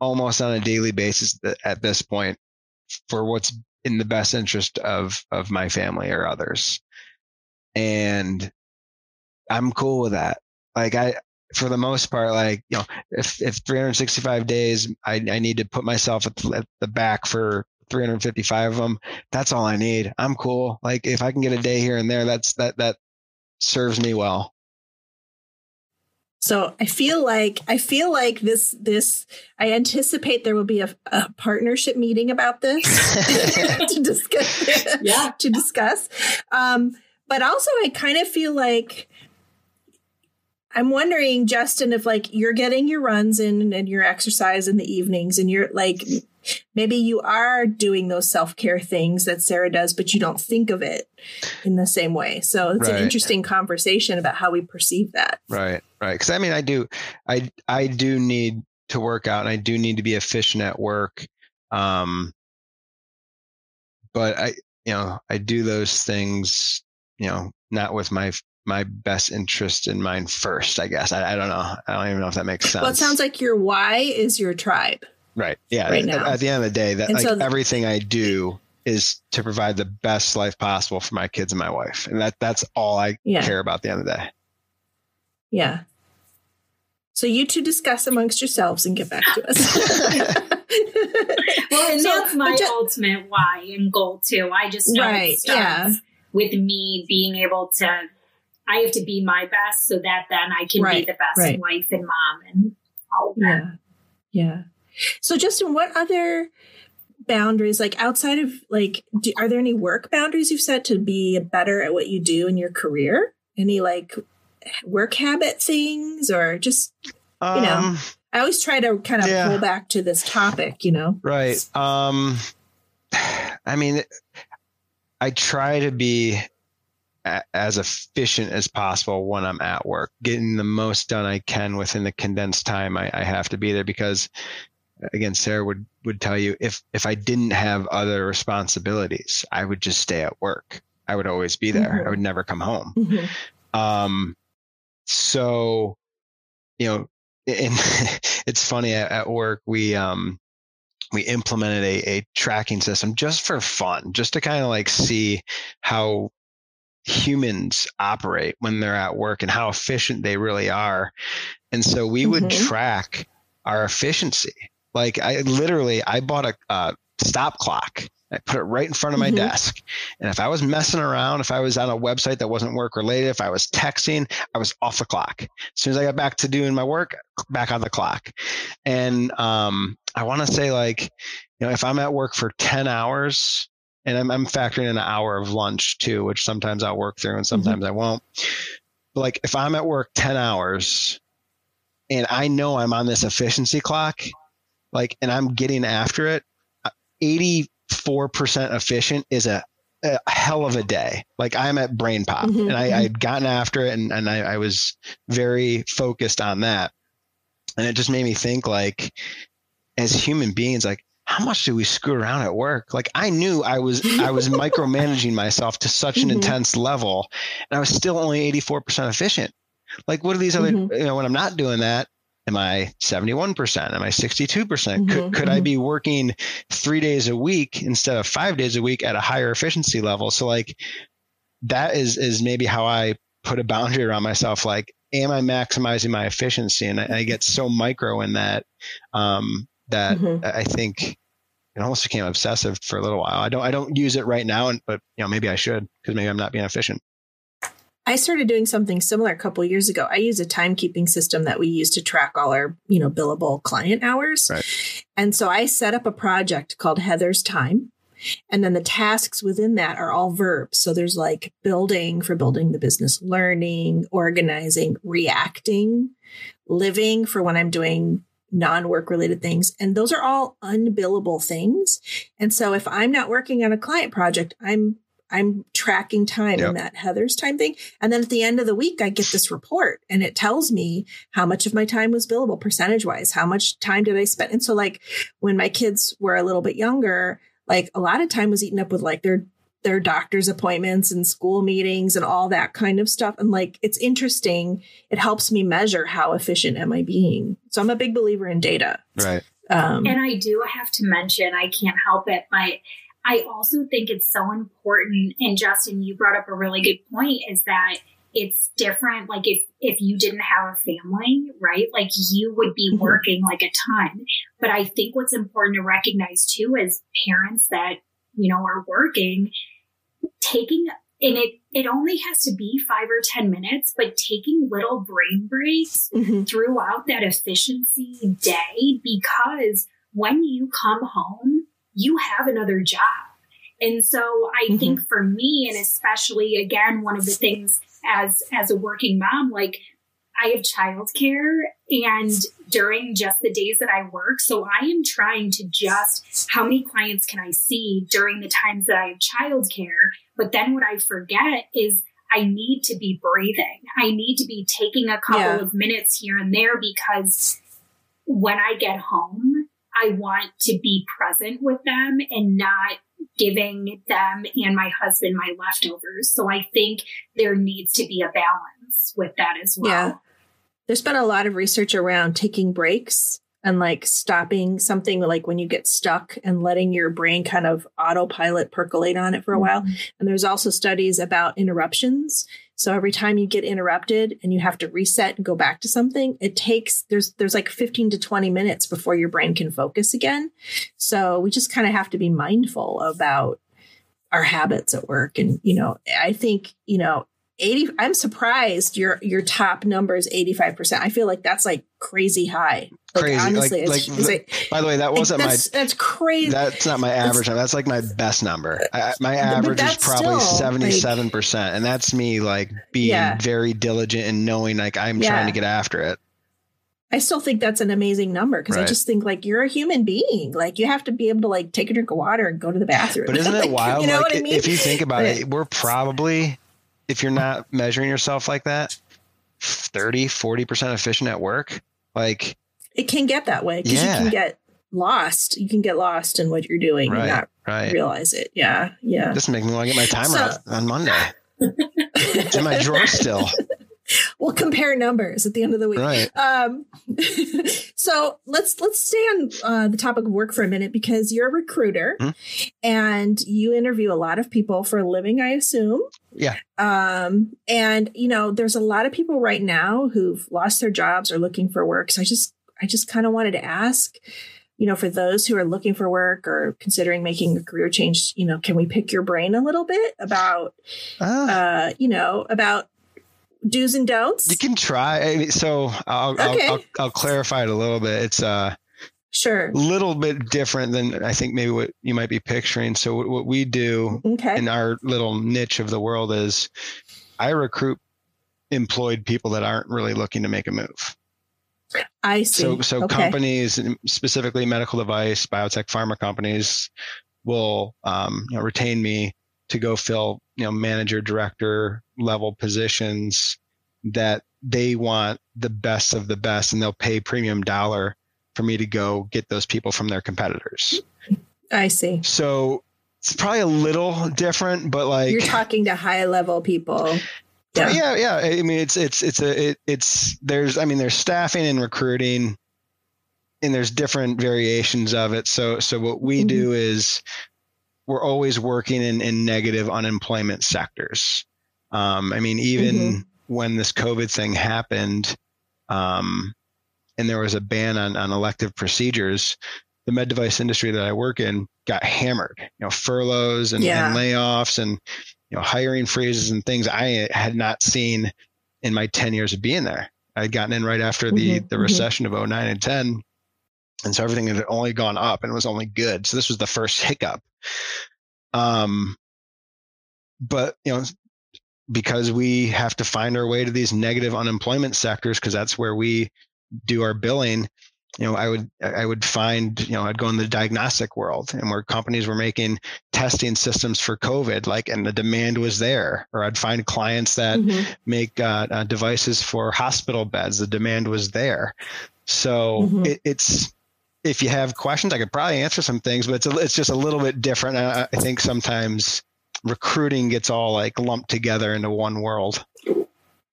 almost on a daily basis at this point for what's in the best interest of, of my family or others. And I'm cool with that. Like I, for the most part, like, you know, if, if 365 days, I, I need to put myself at the, at the back for 355 of them. That's all I need. I'm cool. Like if I can get a day here and there, that's that that serves me well. So I feel like I feel like this this I anticipate there will be a, a partnership meeting about this to discuss. Yeah. to discuss. Um, but also I kind of feel like I'm wondering, Justin, if like you're getting your runs in and your exercise in the evenings, and you're like maybe you are doing those self-care things that Sarah does, but you don't think of it in the same way. So it's right. an interesting conversation about how we perceive that. Right. Right. Because I mean, I do, I I do need to work out, and I do need to be efficient at work. Um, but I, you know, I do those things, you know, not with my my best interest in mind first. I guess I, I don't know. I don't even know if that makes sense. Well, it sounds like your why is your tribe. Right. Yeah. Right at, at, the end of the day, that like so everything I do is to provide the best life possible for my kids and my wife, and that that's all I yeah. care about. At the end of the day. Yeah. So you two discuss amongst yourselves and get back to us. well, and so, that's my just, ultimate why and goal too. I just know right, it starts yeah. with me being able to. I have to be my best so that then I can right, be the best right. wife and mom and all of that. Yeah. Yeah. So, Justin, what other boundaries, like outside of like, do, are there any work boundaries you've set to be better at what you do in your career? Any like work habit things or just, you um, know, I always try to kind of yeah. pull back to this topic, you know? Right. Um, I mean, I try to be as efficient as possible when I'm at work, getting the most done I can within the condensed time I, I have to be there because again sarah would would tell you if if i didn't have other responsibilities i would just stay at work i would always be there mm-hmm. i would never come home mm-hmm. um so you know and it's funny at, at, work we um we implemented a, a tracking system just for fun just to kind of like see how humans operate when they're at work and how efficient they really are and so we mm-hmm. would track our efficiency like I literally, I bought a, stop clock. I put it right in front of my mm-hmm. desk. And if I was messing around, if I was on a website that wasn't work related, if I was texting, I was off the clock. As soon as I got back to doing my work, back on the clock. And um, I want to say, like, you know, if I'm at work for 10 hours, and I'm, I'm, factoring in an hour of lunch too, which sometimes I'll work through and mm-hmm. sometimes mm-hmm. I won't. But like, if I'm at work 10 hours and I know I'm on this efficiency clock, like, and I'm getting after it. 84% efficient is a, a hell of a day. Like I'm at brain pop mm-hmm, and I, mm-hmm. I'd gotten after it and, and I, I was very focused on that. And it just made me think like, as human beings, like, how much do we screw around at work? Like I knew I was I was micromanaging myself to such an mm-hmm. intense level, and I was still only eighty four percent efficient. Like what are these other? Mm-hmm. You know, when I'm not doing that, Am I 71%? Am I 62%? percent mm-hmm, could, could mm-hmm. I be working three days a week instead of five days a week at a higher efficiency level? So like that is, is maybe how I put a boundary around myself. Like, am I maximizing my efficiency? And I, I get so micro in that, um, that mm-hmm. I think it almost became obsessive for a little while. I don't, I don't use it right now, and, but you know, maybe I should because maybe I'm not being efficient. I started doing something similar a couple years ago. I use a timekeeping system that we use to track all our, you know, billable client hours. Right. And so I set up a project called Heather's Time. And then the tasks within that are all verbs. So there's like building for building the business, learning, organizing, reacting, living for when I'm doing non work related things. And those are all unbillable things. And so if I'm not working on a client project, I'm I'm tracking time Yep. in that Heather's time thing. And then at the end of the week, I get this report and it tells me how much of my time was billable percentage wise. How much time did I spend? And so like when my kids were a little bit younger, like a lot of time was eaten up with like their their doctor's appointments and school meetings and all that kind of stuff. And like it's interesting. It helps me measure how efficient am I being. So I'm a big believer in data. Right. Um, And I do have to mention, I can't help it, but I also think it's so important. And Justin, you brought up a really good point is that it's different. Like if, if you didn't have a family, right? Like you would be Mhm. working like a ton. But I think what's important to recognize too is parents that, you know, are working, taking and it, it only has to be five or 10 minutes, but taking little brain breaks mhm. throughout that efficiency day because when you come home, you have another job. And so I Mhm. think for me, and especially again, one of the things as, as a working mom, like I have childcare and during just the days that I work. So I am trying to just how many clients can I see during the times that I have childcare. But then what I forget is I need to be breathing. I need to be taking a couple Yeah. of minutes here and there because when I get home, I want to be present with them and not giving them and my husband my leftovers. So I think there needs to be a balance with that as well. Yeah. There's been a lot of research around taking breaks and like stopping something like when you get stuck and letting your brain kind of autopilot percolate on it for a while. Mm-hmm. And there's also studies about interruptions. So every time you get interrupted and you have to reset and go back to something, it takes there's there's like 15 to 20 minutes before your brain can focus again. So we just kind of have to be mindful about our habits at work and you know, I think, you know, 80 I'm surprised your your top number is 85%. I feel like that's like crazy high. Like Crazy. Like- it's, like- it's like, By the way, that wasn't my that's, that's crazy. That's not my average. number. That's like my best number. I, my average is probably still, seventy-seven percent, and that's me like being Yeah. very diligent and knowing like I'm Yeah. trying to get after it. I still think that's an amazing number because I just think like you're a human being. Like you have to be able to like take a drink of water and go to the bathroom. But isn't it Like, wild? You know like what I mean? if you think about But- it, we're probably if you're not measuring yourself like that, 30, 40 percent efficient at work. Like it can get that way because Yeah. you can get lost. You can get lost in what you're doing Right. and not right. realize it. Yeah, yeah. This makes me want to get my timer So- on Monday. It's in my drawer still. we'll compare numbers at the end of the week. Right. Um, so let's let's stay on uh, the topic of work for a minute because you're a recruiter Hmm. and you interview a lot of people for a living, I assume. Yeah. Um, and you know, there's a lot of people right now who've lost their jobs or looking for work. So I just I just kind of wanted to ask. You know, for those who are looking for work or considering making a career change, you know, can we pick your brain a little bit about, Ah. uh, you know, about do's and don'ts? You can try. So I'll, I'll, I'll I'll clarify it a little bit. It's uh, Sure. a little bit different than I think maybe what you might be picturing. So what, what we do Okay. in our little niche of the world is I recruit employed people that aren't really looking to make a move. I see. So so okay. companies, specifically medical device, biotech, pharma companies, will um, you know, retain me to go fill you know manager, director level positions that they want the best of the best, and they'll pay premium dollar for me to go get those people from their competitors. I see. So it's probably a little different, but like You're talking to high level people. yeah. Yeah. yeah, I mean, it's it's it's a it, it's there's I mean there's staffing and recruiting, and there's different variations of it. So so what we Mhm. do is we're always working in in negative unemployment sectors. Um, I mean, even Mm-hmm. when this COVID thing happened, um, and there was a ban on on elective procedures. the med device industry that I work in got hammered. You know, furloughs and, Yeah. and layoffs and you know hiring freezes and things I had not seen in my 10 years of being there. I had gotten in right after the Mhm, the mhm. recession of 09 and 10, and so everything had only gone up and it was only good. So this was the first hiccup. Um, but you know, because we have to find our way to these negative unemployment sectors because that's where we do our billing you know i would i would find you know i'd go in the diagnostic world and where companies were making testing systems for covid like and the demand was there or i'd find clients that Mhm. make uh, uh, devices for hospital beds the demand was there so Mhm. it, it's if you have questions i could probably answer some things but it's, a, it's just a little bit different I, I think sometimes recruiting gets all like lumped together into one world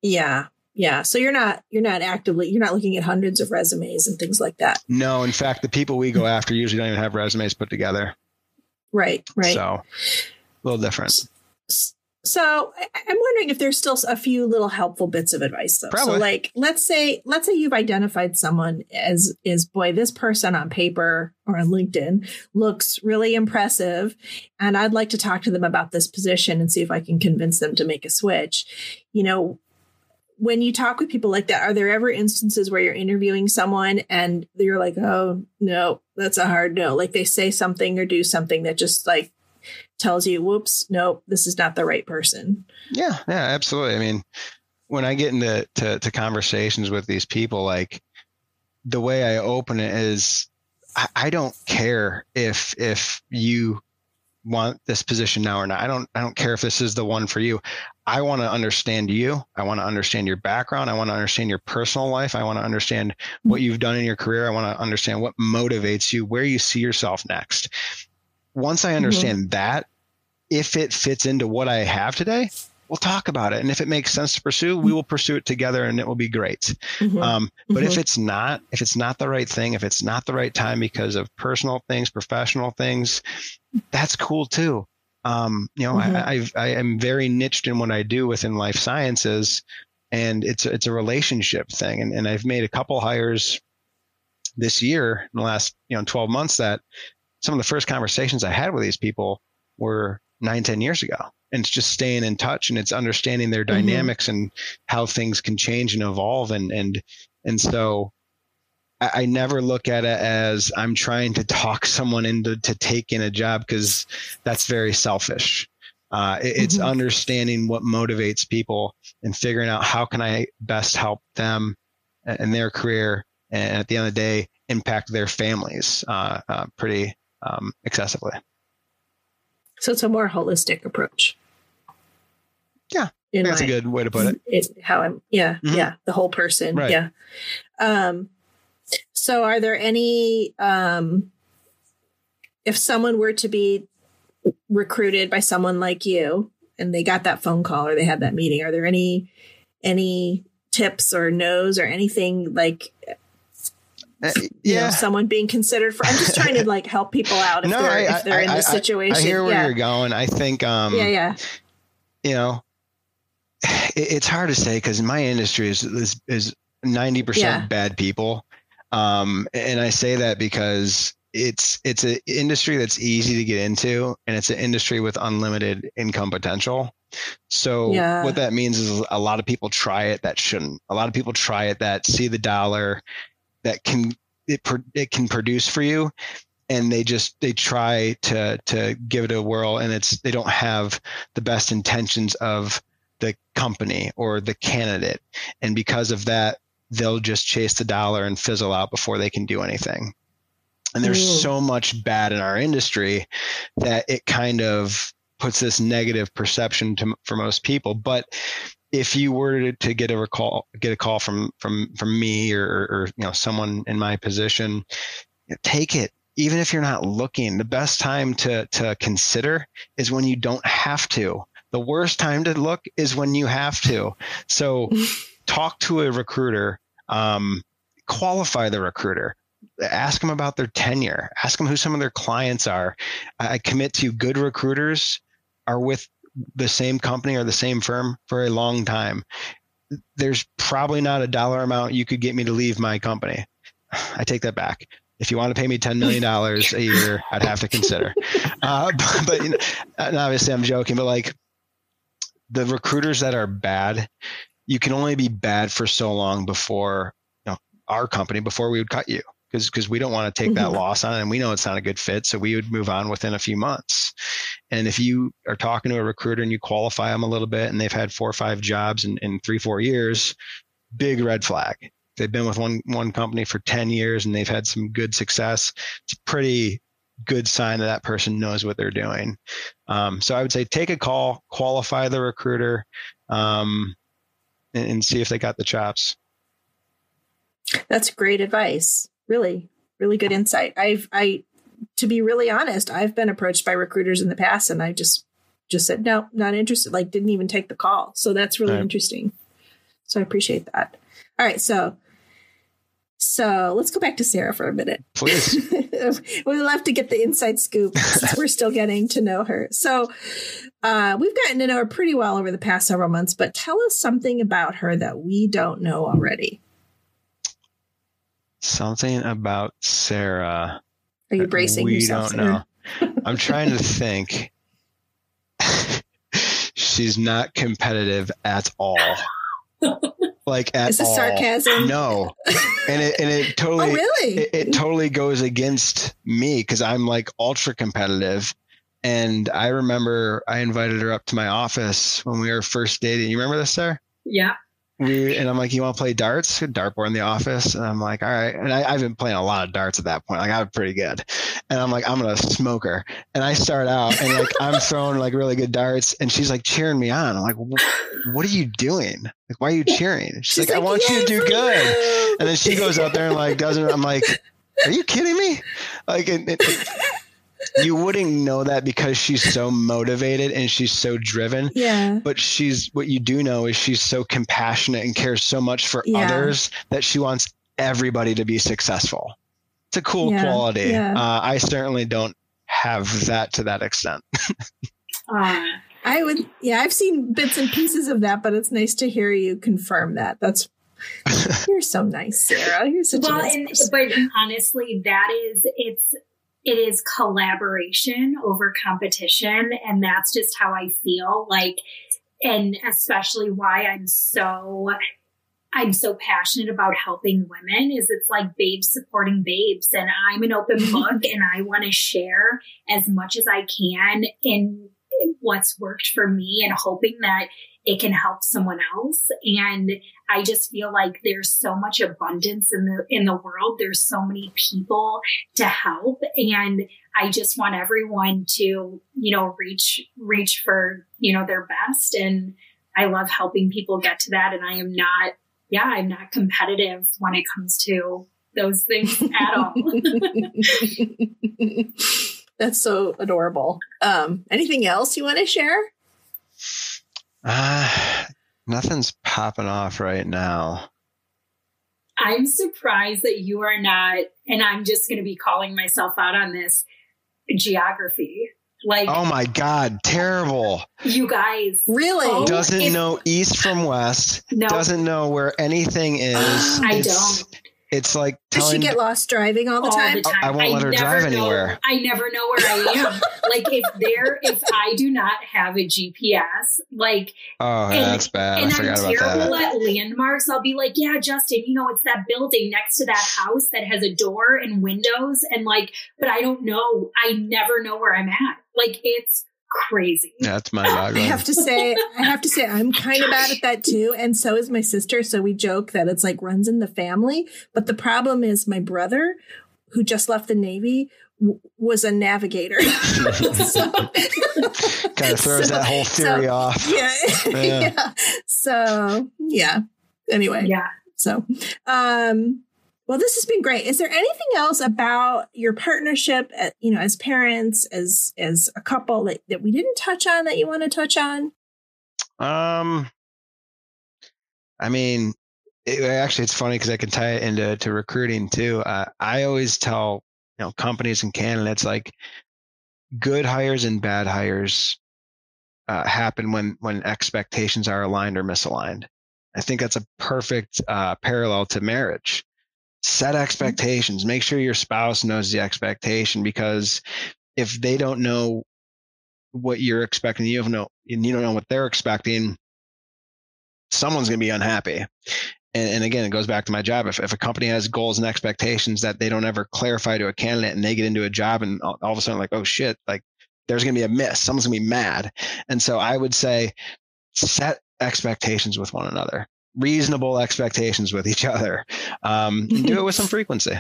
Yeah. Yeah. So you're not you're not actively you're not looking at hundreds of resumes and things like that. no in fact the people we go after usually don't even have resumes put together Right. Right. so a little different So I'm wondering if there's still a few little helpful bits of advice though. Probably. So like let's say let's say you've identified someone as is boy, this person on paper or on LinkedIn looks really impressive and I'd like to talk to them about this position and see if I can convince them to make a switch. You know, when you talk with people like that, are there ever instances where you're interviewing someone and you're like, oh, no, that's a hard no? Like they say something or do something that just like tells you, whoops, nope, this is not the right person. Yeah, yeah, absolutely. I mean, when I get into to, to conversations with these people, like the way I open it is, I, I don't care if if you want this position now or not. I don't I don't care if this is the one for you. I want to understand you. I want to understand your background. I want to understand your personal life. I want to understand what mm-hmm. you've done in your career. I want to understand what motivates you, where you see yourself next. Once I understand that, if it fits into what I have today, we'll talk about it. And if it makes sense to pursue, we will pursue it together and it will be great. Mhm. Um, but if Mhm. it's not, if it's not the right thing, if it's not the right time because of personal things, professional things, that's cool too. Um, you know, Mhm. I, I've, I am very niched in what I do within life sciences, and it's it's a relationship thing. And, and I've made a couple hires this year in the last you know 12 months that some of the first conversations I had with these people were nine, 10 years ago. And it's just staying in touch and it's understanding their Mhm. dynamics and how things can change and evolve. And, and, and so I, I never look at it as I'm trying to talk someone into to taking a job because that's very selfish. Uh, it- it's Mhm. understanding what motivates people and figuring out how can I best help them in their career and at the end of the day impact their families uh, uh, pretty um, excessively. So it's a more holistic approach. Yeah, In That's a good way to put it. it how I'm yeah, Mhm. yeah, the whole person. Right. Yeah. Um so are there any um if someone were to be recruited by someone like you and they got that phone call or they had that meeting, are there any any tips or no's or anything like Uh, you know yeah. someone being considered for I'm just trying to like help people out if No, they're I- if they're in I- this I- situation. I hear where yeah. you're going. I think, um, yeah, yeah. you know, it, it's hard to say because my industry is is is ninety Yeah. percent bad people, um, and I say that because it's it's an industry that's easy to get into, and it's an industry with unlimited income potential. So Yeah. what that means is a lot of people try it that shouldn't. A lot of people try it that see the dollar that can it it can produce for you. And they just they try to to give it a whirl and it's they don't have the best intentions of the company or the candidate. And because of that they'll just chase the dollar and fizzle out before they can do anything. And there's so much bad in our industry that it kind of puts this negative perception to, for most people. But if you were to, get a recall get a call from from from me or, or you know someone in my position take it. Even if you're not looking the best time to to consider is when you don't have to. The worst time to look is when you have to. So talk to a recruiter um, qualify the recruiter. Ask them about their tenure. Ask them who some of their clients are. I commit to good recruiters are with the same company or the same firm for a long time there's probably not a dollar amount you could get me to leave my company. I take that back. If you want to pay me $10 million a year, I'd have to consider. Uh, but, but you know, and obviously I'm joking, but like the recruiters that are bad, you can only be bad for so long before you know, our company, before we would cut you because because we don't want to take mm-hmm. that loss on and we know it's not a good fit so we would move on within a few months. And if you are talking to a recruiter and you qualify them a little bit and they've had four or five jobs in, in three four years big red flag. They've been with one one company for 10 years and they've had some good success. It's a pretty good sign that that person knows what they're doing. Um, so i would say take a call qualify the recruiter um, and, and see if they got the chops. That's great advice really, really good insight. I've, I, to be really honest, I've been approached by recruiters in the past and I just, just said, no, not interested. Like didn't even take the call. So that's really right. interesting. So I appreciate that. All right. So, so let's go back to Sarah for a minute. Please. we love to get the inside scoop we're still getting to know her. So uh, we've gotten to know her pretty well over the past several months, but tell us something about her that we don't know already. Something about Sarah. Are you bracing we yourself? We don't know. I'm trying to think. She's not competitive at all. Like at Is this all. sarcasm? No, and it and it oh, totally oh, really it, it totally goes against me because I'm like ultra competitive, and I remember I invited her up to my office when we were first dating. You remember this, Sarah? Yeah we and I'm like, you want to play darts? Dartboard in the office, and I'm like, all right. And I, have been playing a lot of darts at that point. Like I'm pretty good, and I'm like, I'm gonna smoke her. And I start out and like I'm throwing like really good darts, and she's like cheering me on. I'm like, what are you doing? Like, why are you cheering? She's, she's like, like, I want you to do good. And then she goes out there and like doesn't. I'm like, are you kidding me? Like, it, it, you wouldn't know that because she's so motivated and she's so driven. Yeah. But she's what you do know is she's so compassionate and cares so much for yeah. others that she wants everybody to be successful. It's a cool yeah. quality. Yeah. Uh, I certainly don't have that to that extent. uh, I would, yeah, I've seen bits and pieces of that, but it's nice to hear you confirm that. That's you're so nice, Sarah. You're such well, a nice and, but honestly, that is it's it is collaboration over competition. And that's just how I feel like, and especially why I'm so, I'm so passionate about helping women is it's like babes supporting babes and I'm an open book and I want to share as much as I can in what's worked for me and hoping that it can help someone else. And I just feel like there's so much abundance in the, in the world. There's so many people to help. And I just want everyone to, you know, reach, reach for, you know, their best. And I love helping people get to that. And I am not, yeah, I'm not competitive when it comes to those things at all. That's so adorable. Um, anything else you want to share? Uh, nothing's popping off right now. I'm surprised that you are not, and I'm just going to be calling myself out on this geography. Like, oh my God, terrible. You guys really oh, doesn't if, know east from west, no. doesn't know where anything is. I don't. It's like telling, Does she get lost driving all the all time? The time. I won't I let her drive know, anywhere. I never know where I am. like if there, if I do not have a GPS, like oh, and, that's bad. And I am terrible at landmarks. I'll be like, yeah, Justin, you know, it's that building next to that house that has a door and windows, and like, but I don't know. I never know where I'm at. Like it's crazy. That's my mind I have to say, I have to say, I'm kind of bad at that too. And so is my sister. So we joke that it's like runs in the family. But the problem is my brother, who just left the Navy, w- was a navigator. so, kind of throws so, that whole theory so, off. Yeah, yeah. yeah. So, yeah. Anyway. Yeah. So, um, well, this has been great. Is there anything else about your partnership, uh, you know, as parents, as as a couple that, that we didn't touch on that you want to touch on? Um, I mean, it, actually, it's funny because I can tie it into to recruiting too. Uh, I always tell you know companies and candidates like good hires and bad hires uh, happen when when expectations are aligned or misaligned. I think that's a perfect uh, parallel to marriage set expectations. Make sure your spouse knows the expectation because if they don't know what you're expecting, you don't know, and you don't know what they're expecting, someone's going to be unhappy. And, and, again, it goes back to my job. If, if a company has goals and expectations that they don't ever clarify to a candidate and they get into a job and all, all of a sudden like, oh shit, like there's going to be a miss. Someone's going to be mad. And so I would say set expectations with one another, reasonable expectations with each other, um, and do it with some frequency.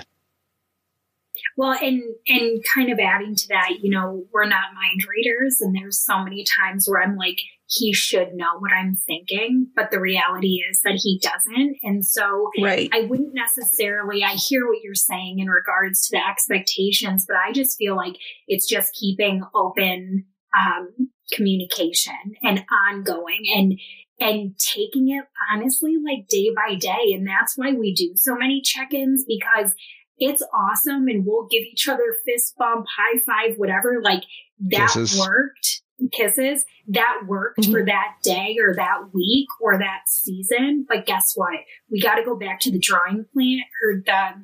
Well, and and kind of adding to that, you know, we're not mind readers, and there's so many times where I'm like, he should know what I'm thinking, but the reality is that he doesn't. And so right. I wouldn't necessarily, I hear what you're saying in regards to the expectations, but I just feel like it's just keeping open um, communication and ongoing and and taking it honestly like day by day and that's why we do so many check-ins because it's awesome and we'll give each other fist bump high five whatever like that Kisses. worked kisses that worked mm-hmm. for that day or that week or that season. But guess what? We got to go back to the drawing plan or the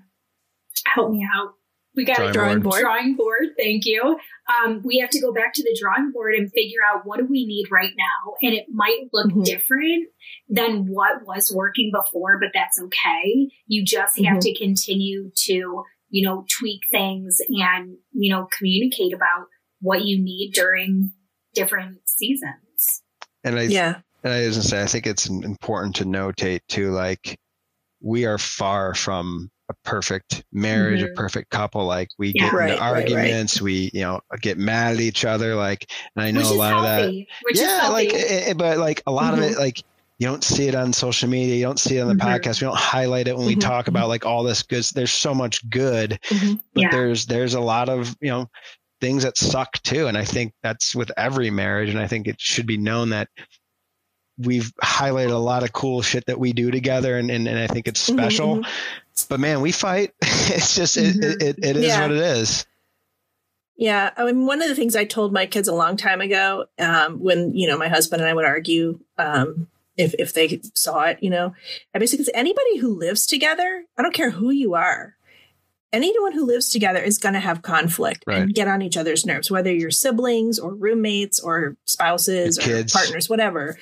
help me out. We got drawing a drawing board. Drawing board. Thank you. Um, we have to go back to the drawing board and figure out what do we need right now. And it might look mm-hmm. different than what was working before, but that's okay. You just have mm-hmm. to continue to, you know, tweak things and, you know, communicate about what you need during different seasons. And I, yeah. And I was gonna say, I think it's important to notate too, like we are far from a perfect marriage, mm-hmm. a perfect couple. Like we yeah, get right, into arguments, right, right. we you know get mad at each other. Like, and I know which a lot healthy, of that. yeah, like, it, it, but like a lot mm-hmm. of it, mm-hmm. like you don't see it on social media, you don't see it on the mm-hmm. podcast. We don't highlight it when we mm-hmm. talk about like all this good. There's so much good, mm-hmm. but yeah. there's there's a lot of you know things that suck too. And I think that's with every marriage. And I think it should be known that we've highlighted a lot of cool shit that we do together. And, and, and I think it's mm-hmm, special. Mm-hmm. But man, we fight. it's just, mm-hmm. it, it, it is yeah. what it is. Yeah. I mean, one of the things I told my kids a long time ago, um, when, you know, my husband and I would argue, um, if, if they saw it, you know, I basically said, anybody who lives together, I don't care who you are, anyone who lives together is going to have conflict right. and get on each other's nerves, whether you're siblings or roommates or spouses or kids. partners, whatever.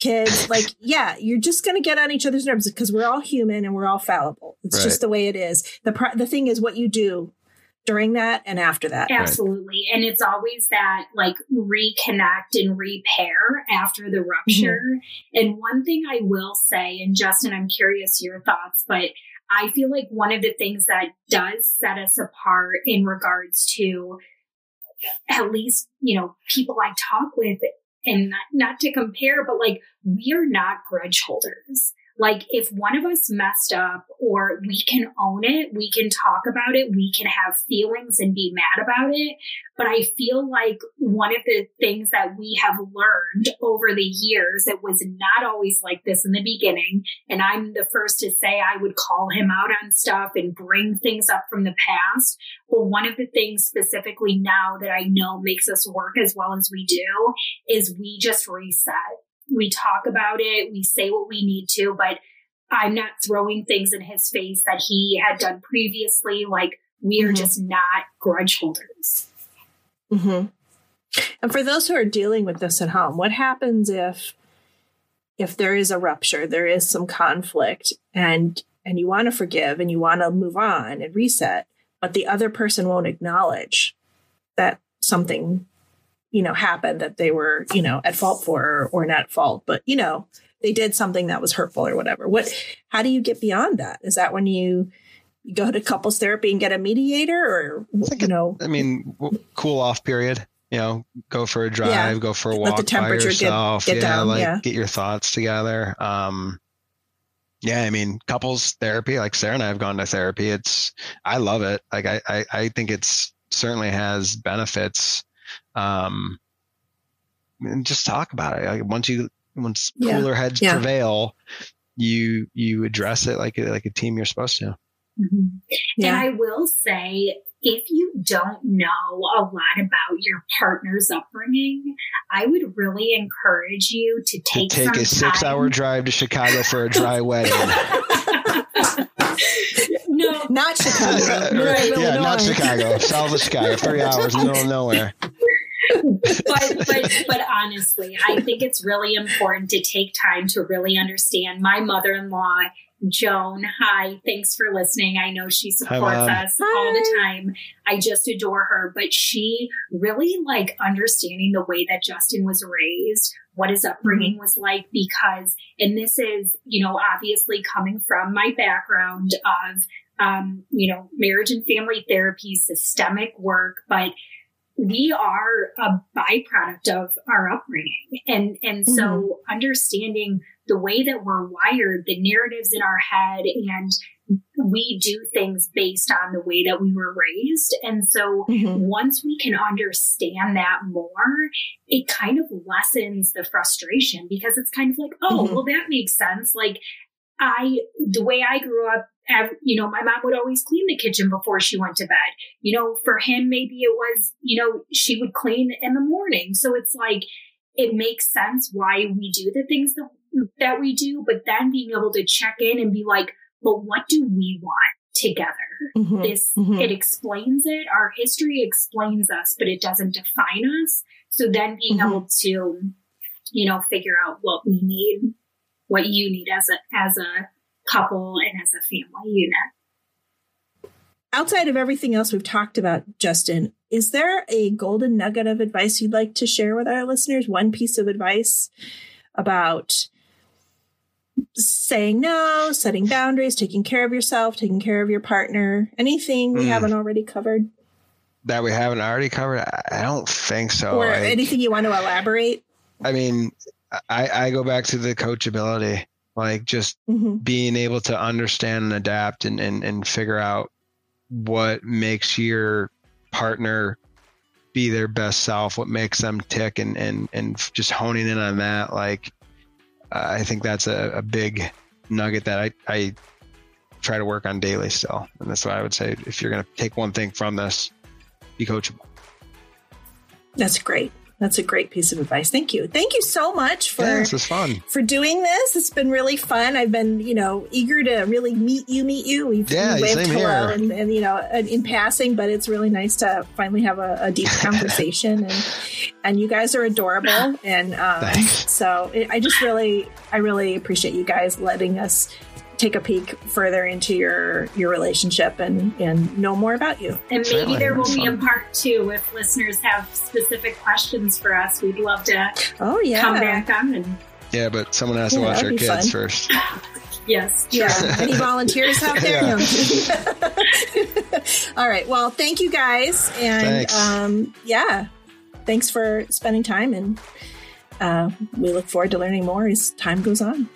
Kids, like, yeah, you're just going to get on each other's nerves because we're all human and we're all fallible. It's right. just the way it is. The pro- the thing is what you do during that and after that. Absolutely. Right. And it's always that like reconnect and repair after the rupture. Mm-hmm. And one thing I will say, and Justin, I'm curious your thoughts, but I feel like one of the things that does set us apart in regards to at least, you know, people I talk with and not, not to compare, but like we are not grudge holders. Like if one of us messed up or we can own it, we can talk about it, we can have feelings and be mad about it. But I feel like one of the things that we have learned over the years, it was not always like this in the beginning. And I'm the first to say I would call him out on stuff and bring things up from the past. But one of the things specifically now that I know makes us work as well as we do is we just reset we talk about it, we say what we need to, but I'm not throwing things in his face that he had done previously. Like we are mm-hmm. just not grudge holders. Mm-hmm. And for those who are dealing with this at home, what happens if if there is a rupture, there is some conflict, and and you want to forgive and you want to move on and reset, but the other person won't acknowledge that something you know, happened that they were, you know, at fault for or, or not at fault, but you know, they did something that was hurtful or whatever. What, how do you get beyond that? Is that when you, go to couples therapy and get a mediator or, you know, I mean, cool off period, you know, go for a drive, yeah. go for a walk Let the temperature by yourself. Get, get yeah. Down, like yeah. get your thoughts together. Um, yeah, I mean, couples therapy, like Sarah and I have gone to therapy. It's, I love it. Like, I, I, I think it's certainly has benefits um, and just talk about it. Like once you once yeah. cooler heads yeah. prevail, you you address it like a, like a team you're supposed to. Mm-hmm. Yeah. And I will say, if you don't know a lot about your partner's upbringing, I would really encourage you to take to take a six hour drive to Chicago for a dry wedding. no, not Chicago. Uh, right. Yeah, not Chicago. South of Chicago, three hours, middle of nowhere. but but but honestly, I think it's really important to take time to really understand. My mother-in-law Joan, hi. Thanks for listening. I know she supports hi, us hi. all the time. I just adore her, but she really like understanding the way that Justin was raised, what his upbringing mm-hmm. was like, because, and this is, you know, obviously coming from my background of, um, you know, marriage and family therapy, systemic work, but we are a byproduct of our upbringing. And, and so mm-hmm. understanding the way that we're wired, the narratives in our head, and we do things based on the way that we were raised. And so mm-hmm. once we can understand that more, it kind of lessens the frustration because it's kind of like, oh, mm-hmm. well, that makes sense. Like, I, the way I grew up, you know, my mom would always clean the kitchen before she went to bed. You know, for him, maybe it was, you know, she would clean in the morning. So it's like, it makes sense why we do the things that that we do, but then being able to check in and be like, but what do we want together? Mm-hmm, this, mm-hmm. it explains it. Our history explains us, but it doesn't define us. So then being mm-hmm. able to, you know, figure out what we need, what you need as a, as a couple and as a family unit. Outside of everything else we've talked about, Justin, is there a golden nugget of advice you'd like to share with our listeners? One piece of advice about saying no, setting boundaries, taking care of yourself, taking care of your partner. Anything we mm. haven't already covered? That we haven't already covered? I don't think so. Or like, anything you want to elaborate? I mean, I, I go back to the coachability, like just mm-hmm. being able to understand and adapt and, and, and figure out what makes your partner be their best self, what makes them tick and, and, and just honing in on that. Like, I think that's a, a big nugget that I, I try to work on daily still. And that's what I would say. If you're going to take one thing from this, be coachable. That's great. That's a great piece of advice. Thank you. Thank you so much for yeah, this was fun. for doing this. It's been really fun. I've been, you know, eager to really meet you, meet you. We've yeah, waved hello and, and, you know, in passing, but it's really nice to finally have a, a deep conversation. and and you guys are adorable. And um, so I just really, I really appreciate you guys letting us take a peek further into your your relationship and and know more about you. And maybe there will be a part two if listeners have specific questions for us. We'd love to. Oh yeah, come back on and. Yeah, but someone has to yeah, watch our kids fun. first. yes. Yeah. Any volunteers out there? All right. Well, thank you guys, and um, yeah, thanks for spending time, and uh, we look forward to learning more as time goes on.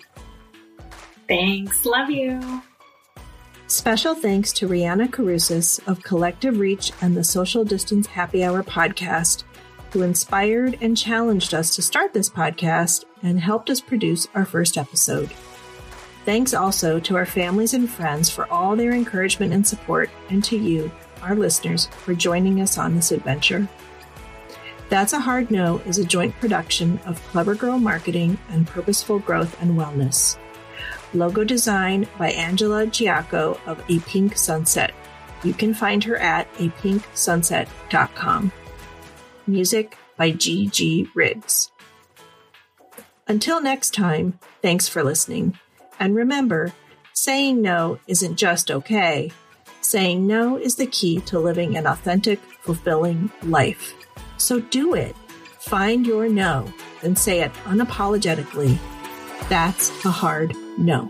Thanks. Love you. Special thanks to Rihanna Carusis of Collective Reach and the Social Distance Happy Hour podcast, who inspired and challenged us to start this podcast and helped us produce our first episode. Thanks also to our families and friends for all their encouragement and support, and to you, our listeners, for joining us on this adventure. That's a Hard No is a joint production of Clever Girl Marketing and Purposeful Growth and Wellness. Logo design by Angela Giacco of A Pink Sunset. You can find her at apinksunset.com. Music by G.G. Riggs. Until next time, thanks for listening. And remember, saying no isn't just okay. Saying no is the key to living an authentic, fulfilling life. So do it. Find your no and say it unapologetically. That's a hard no.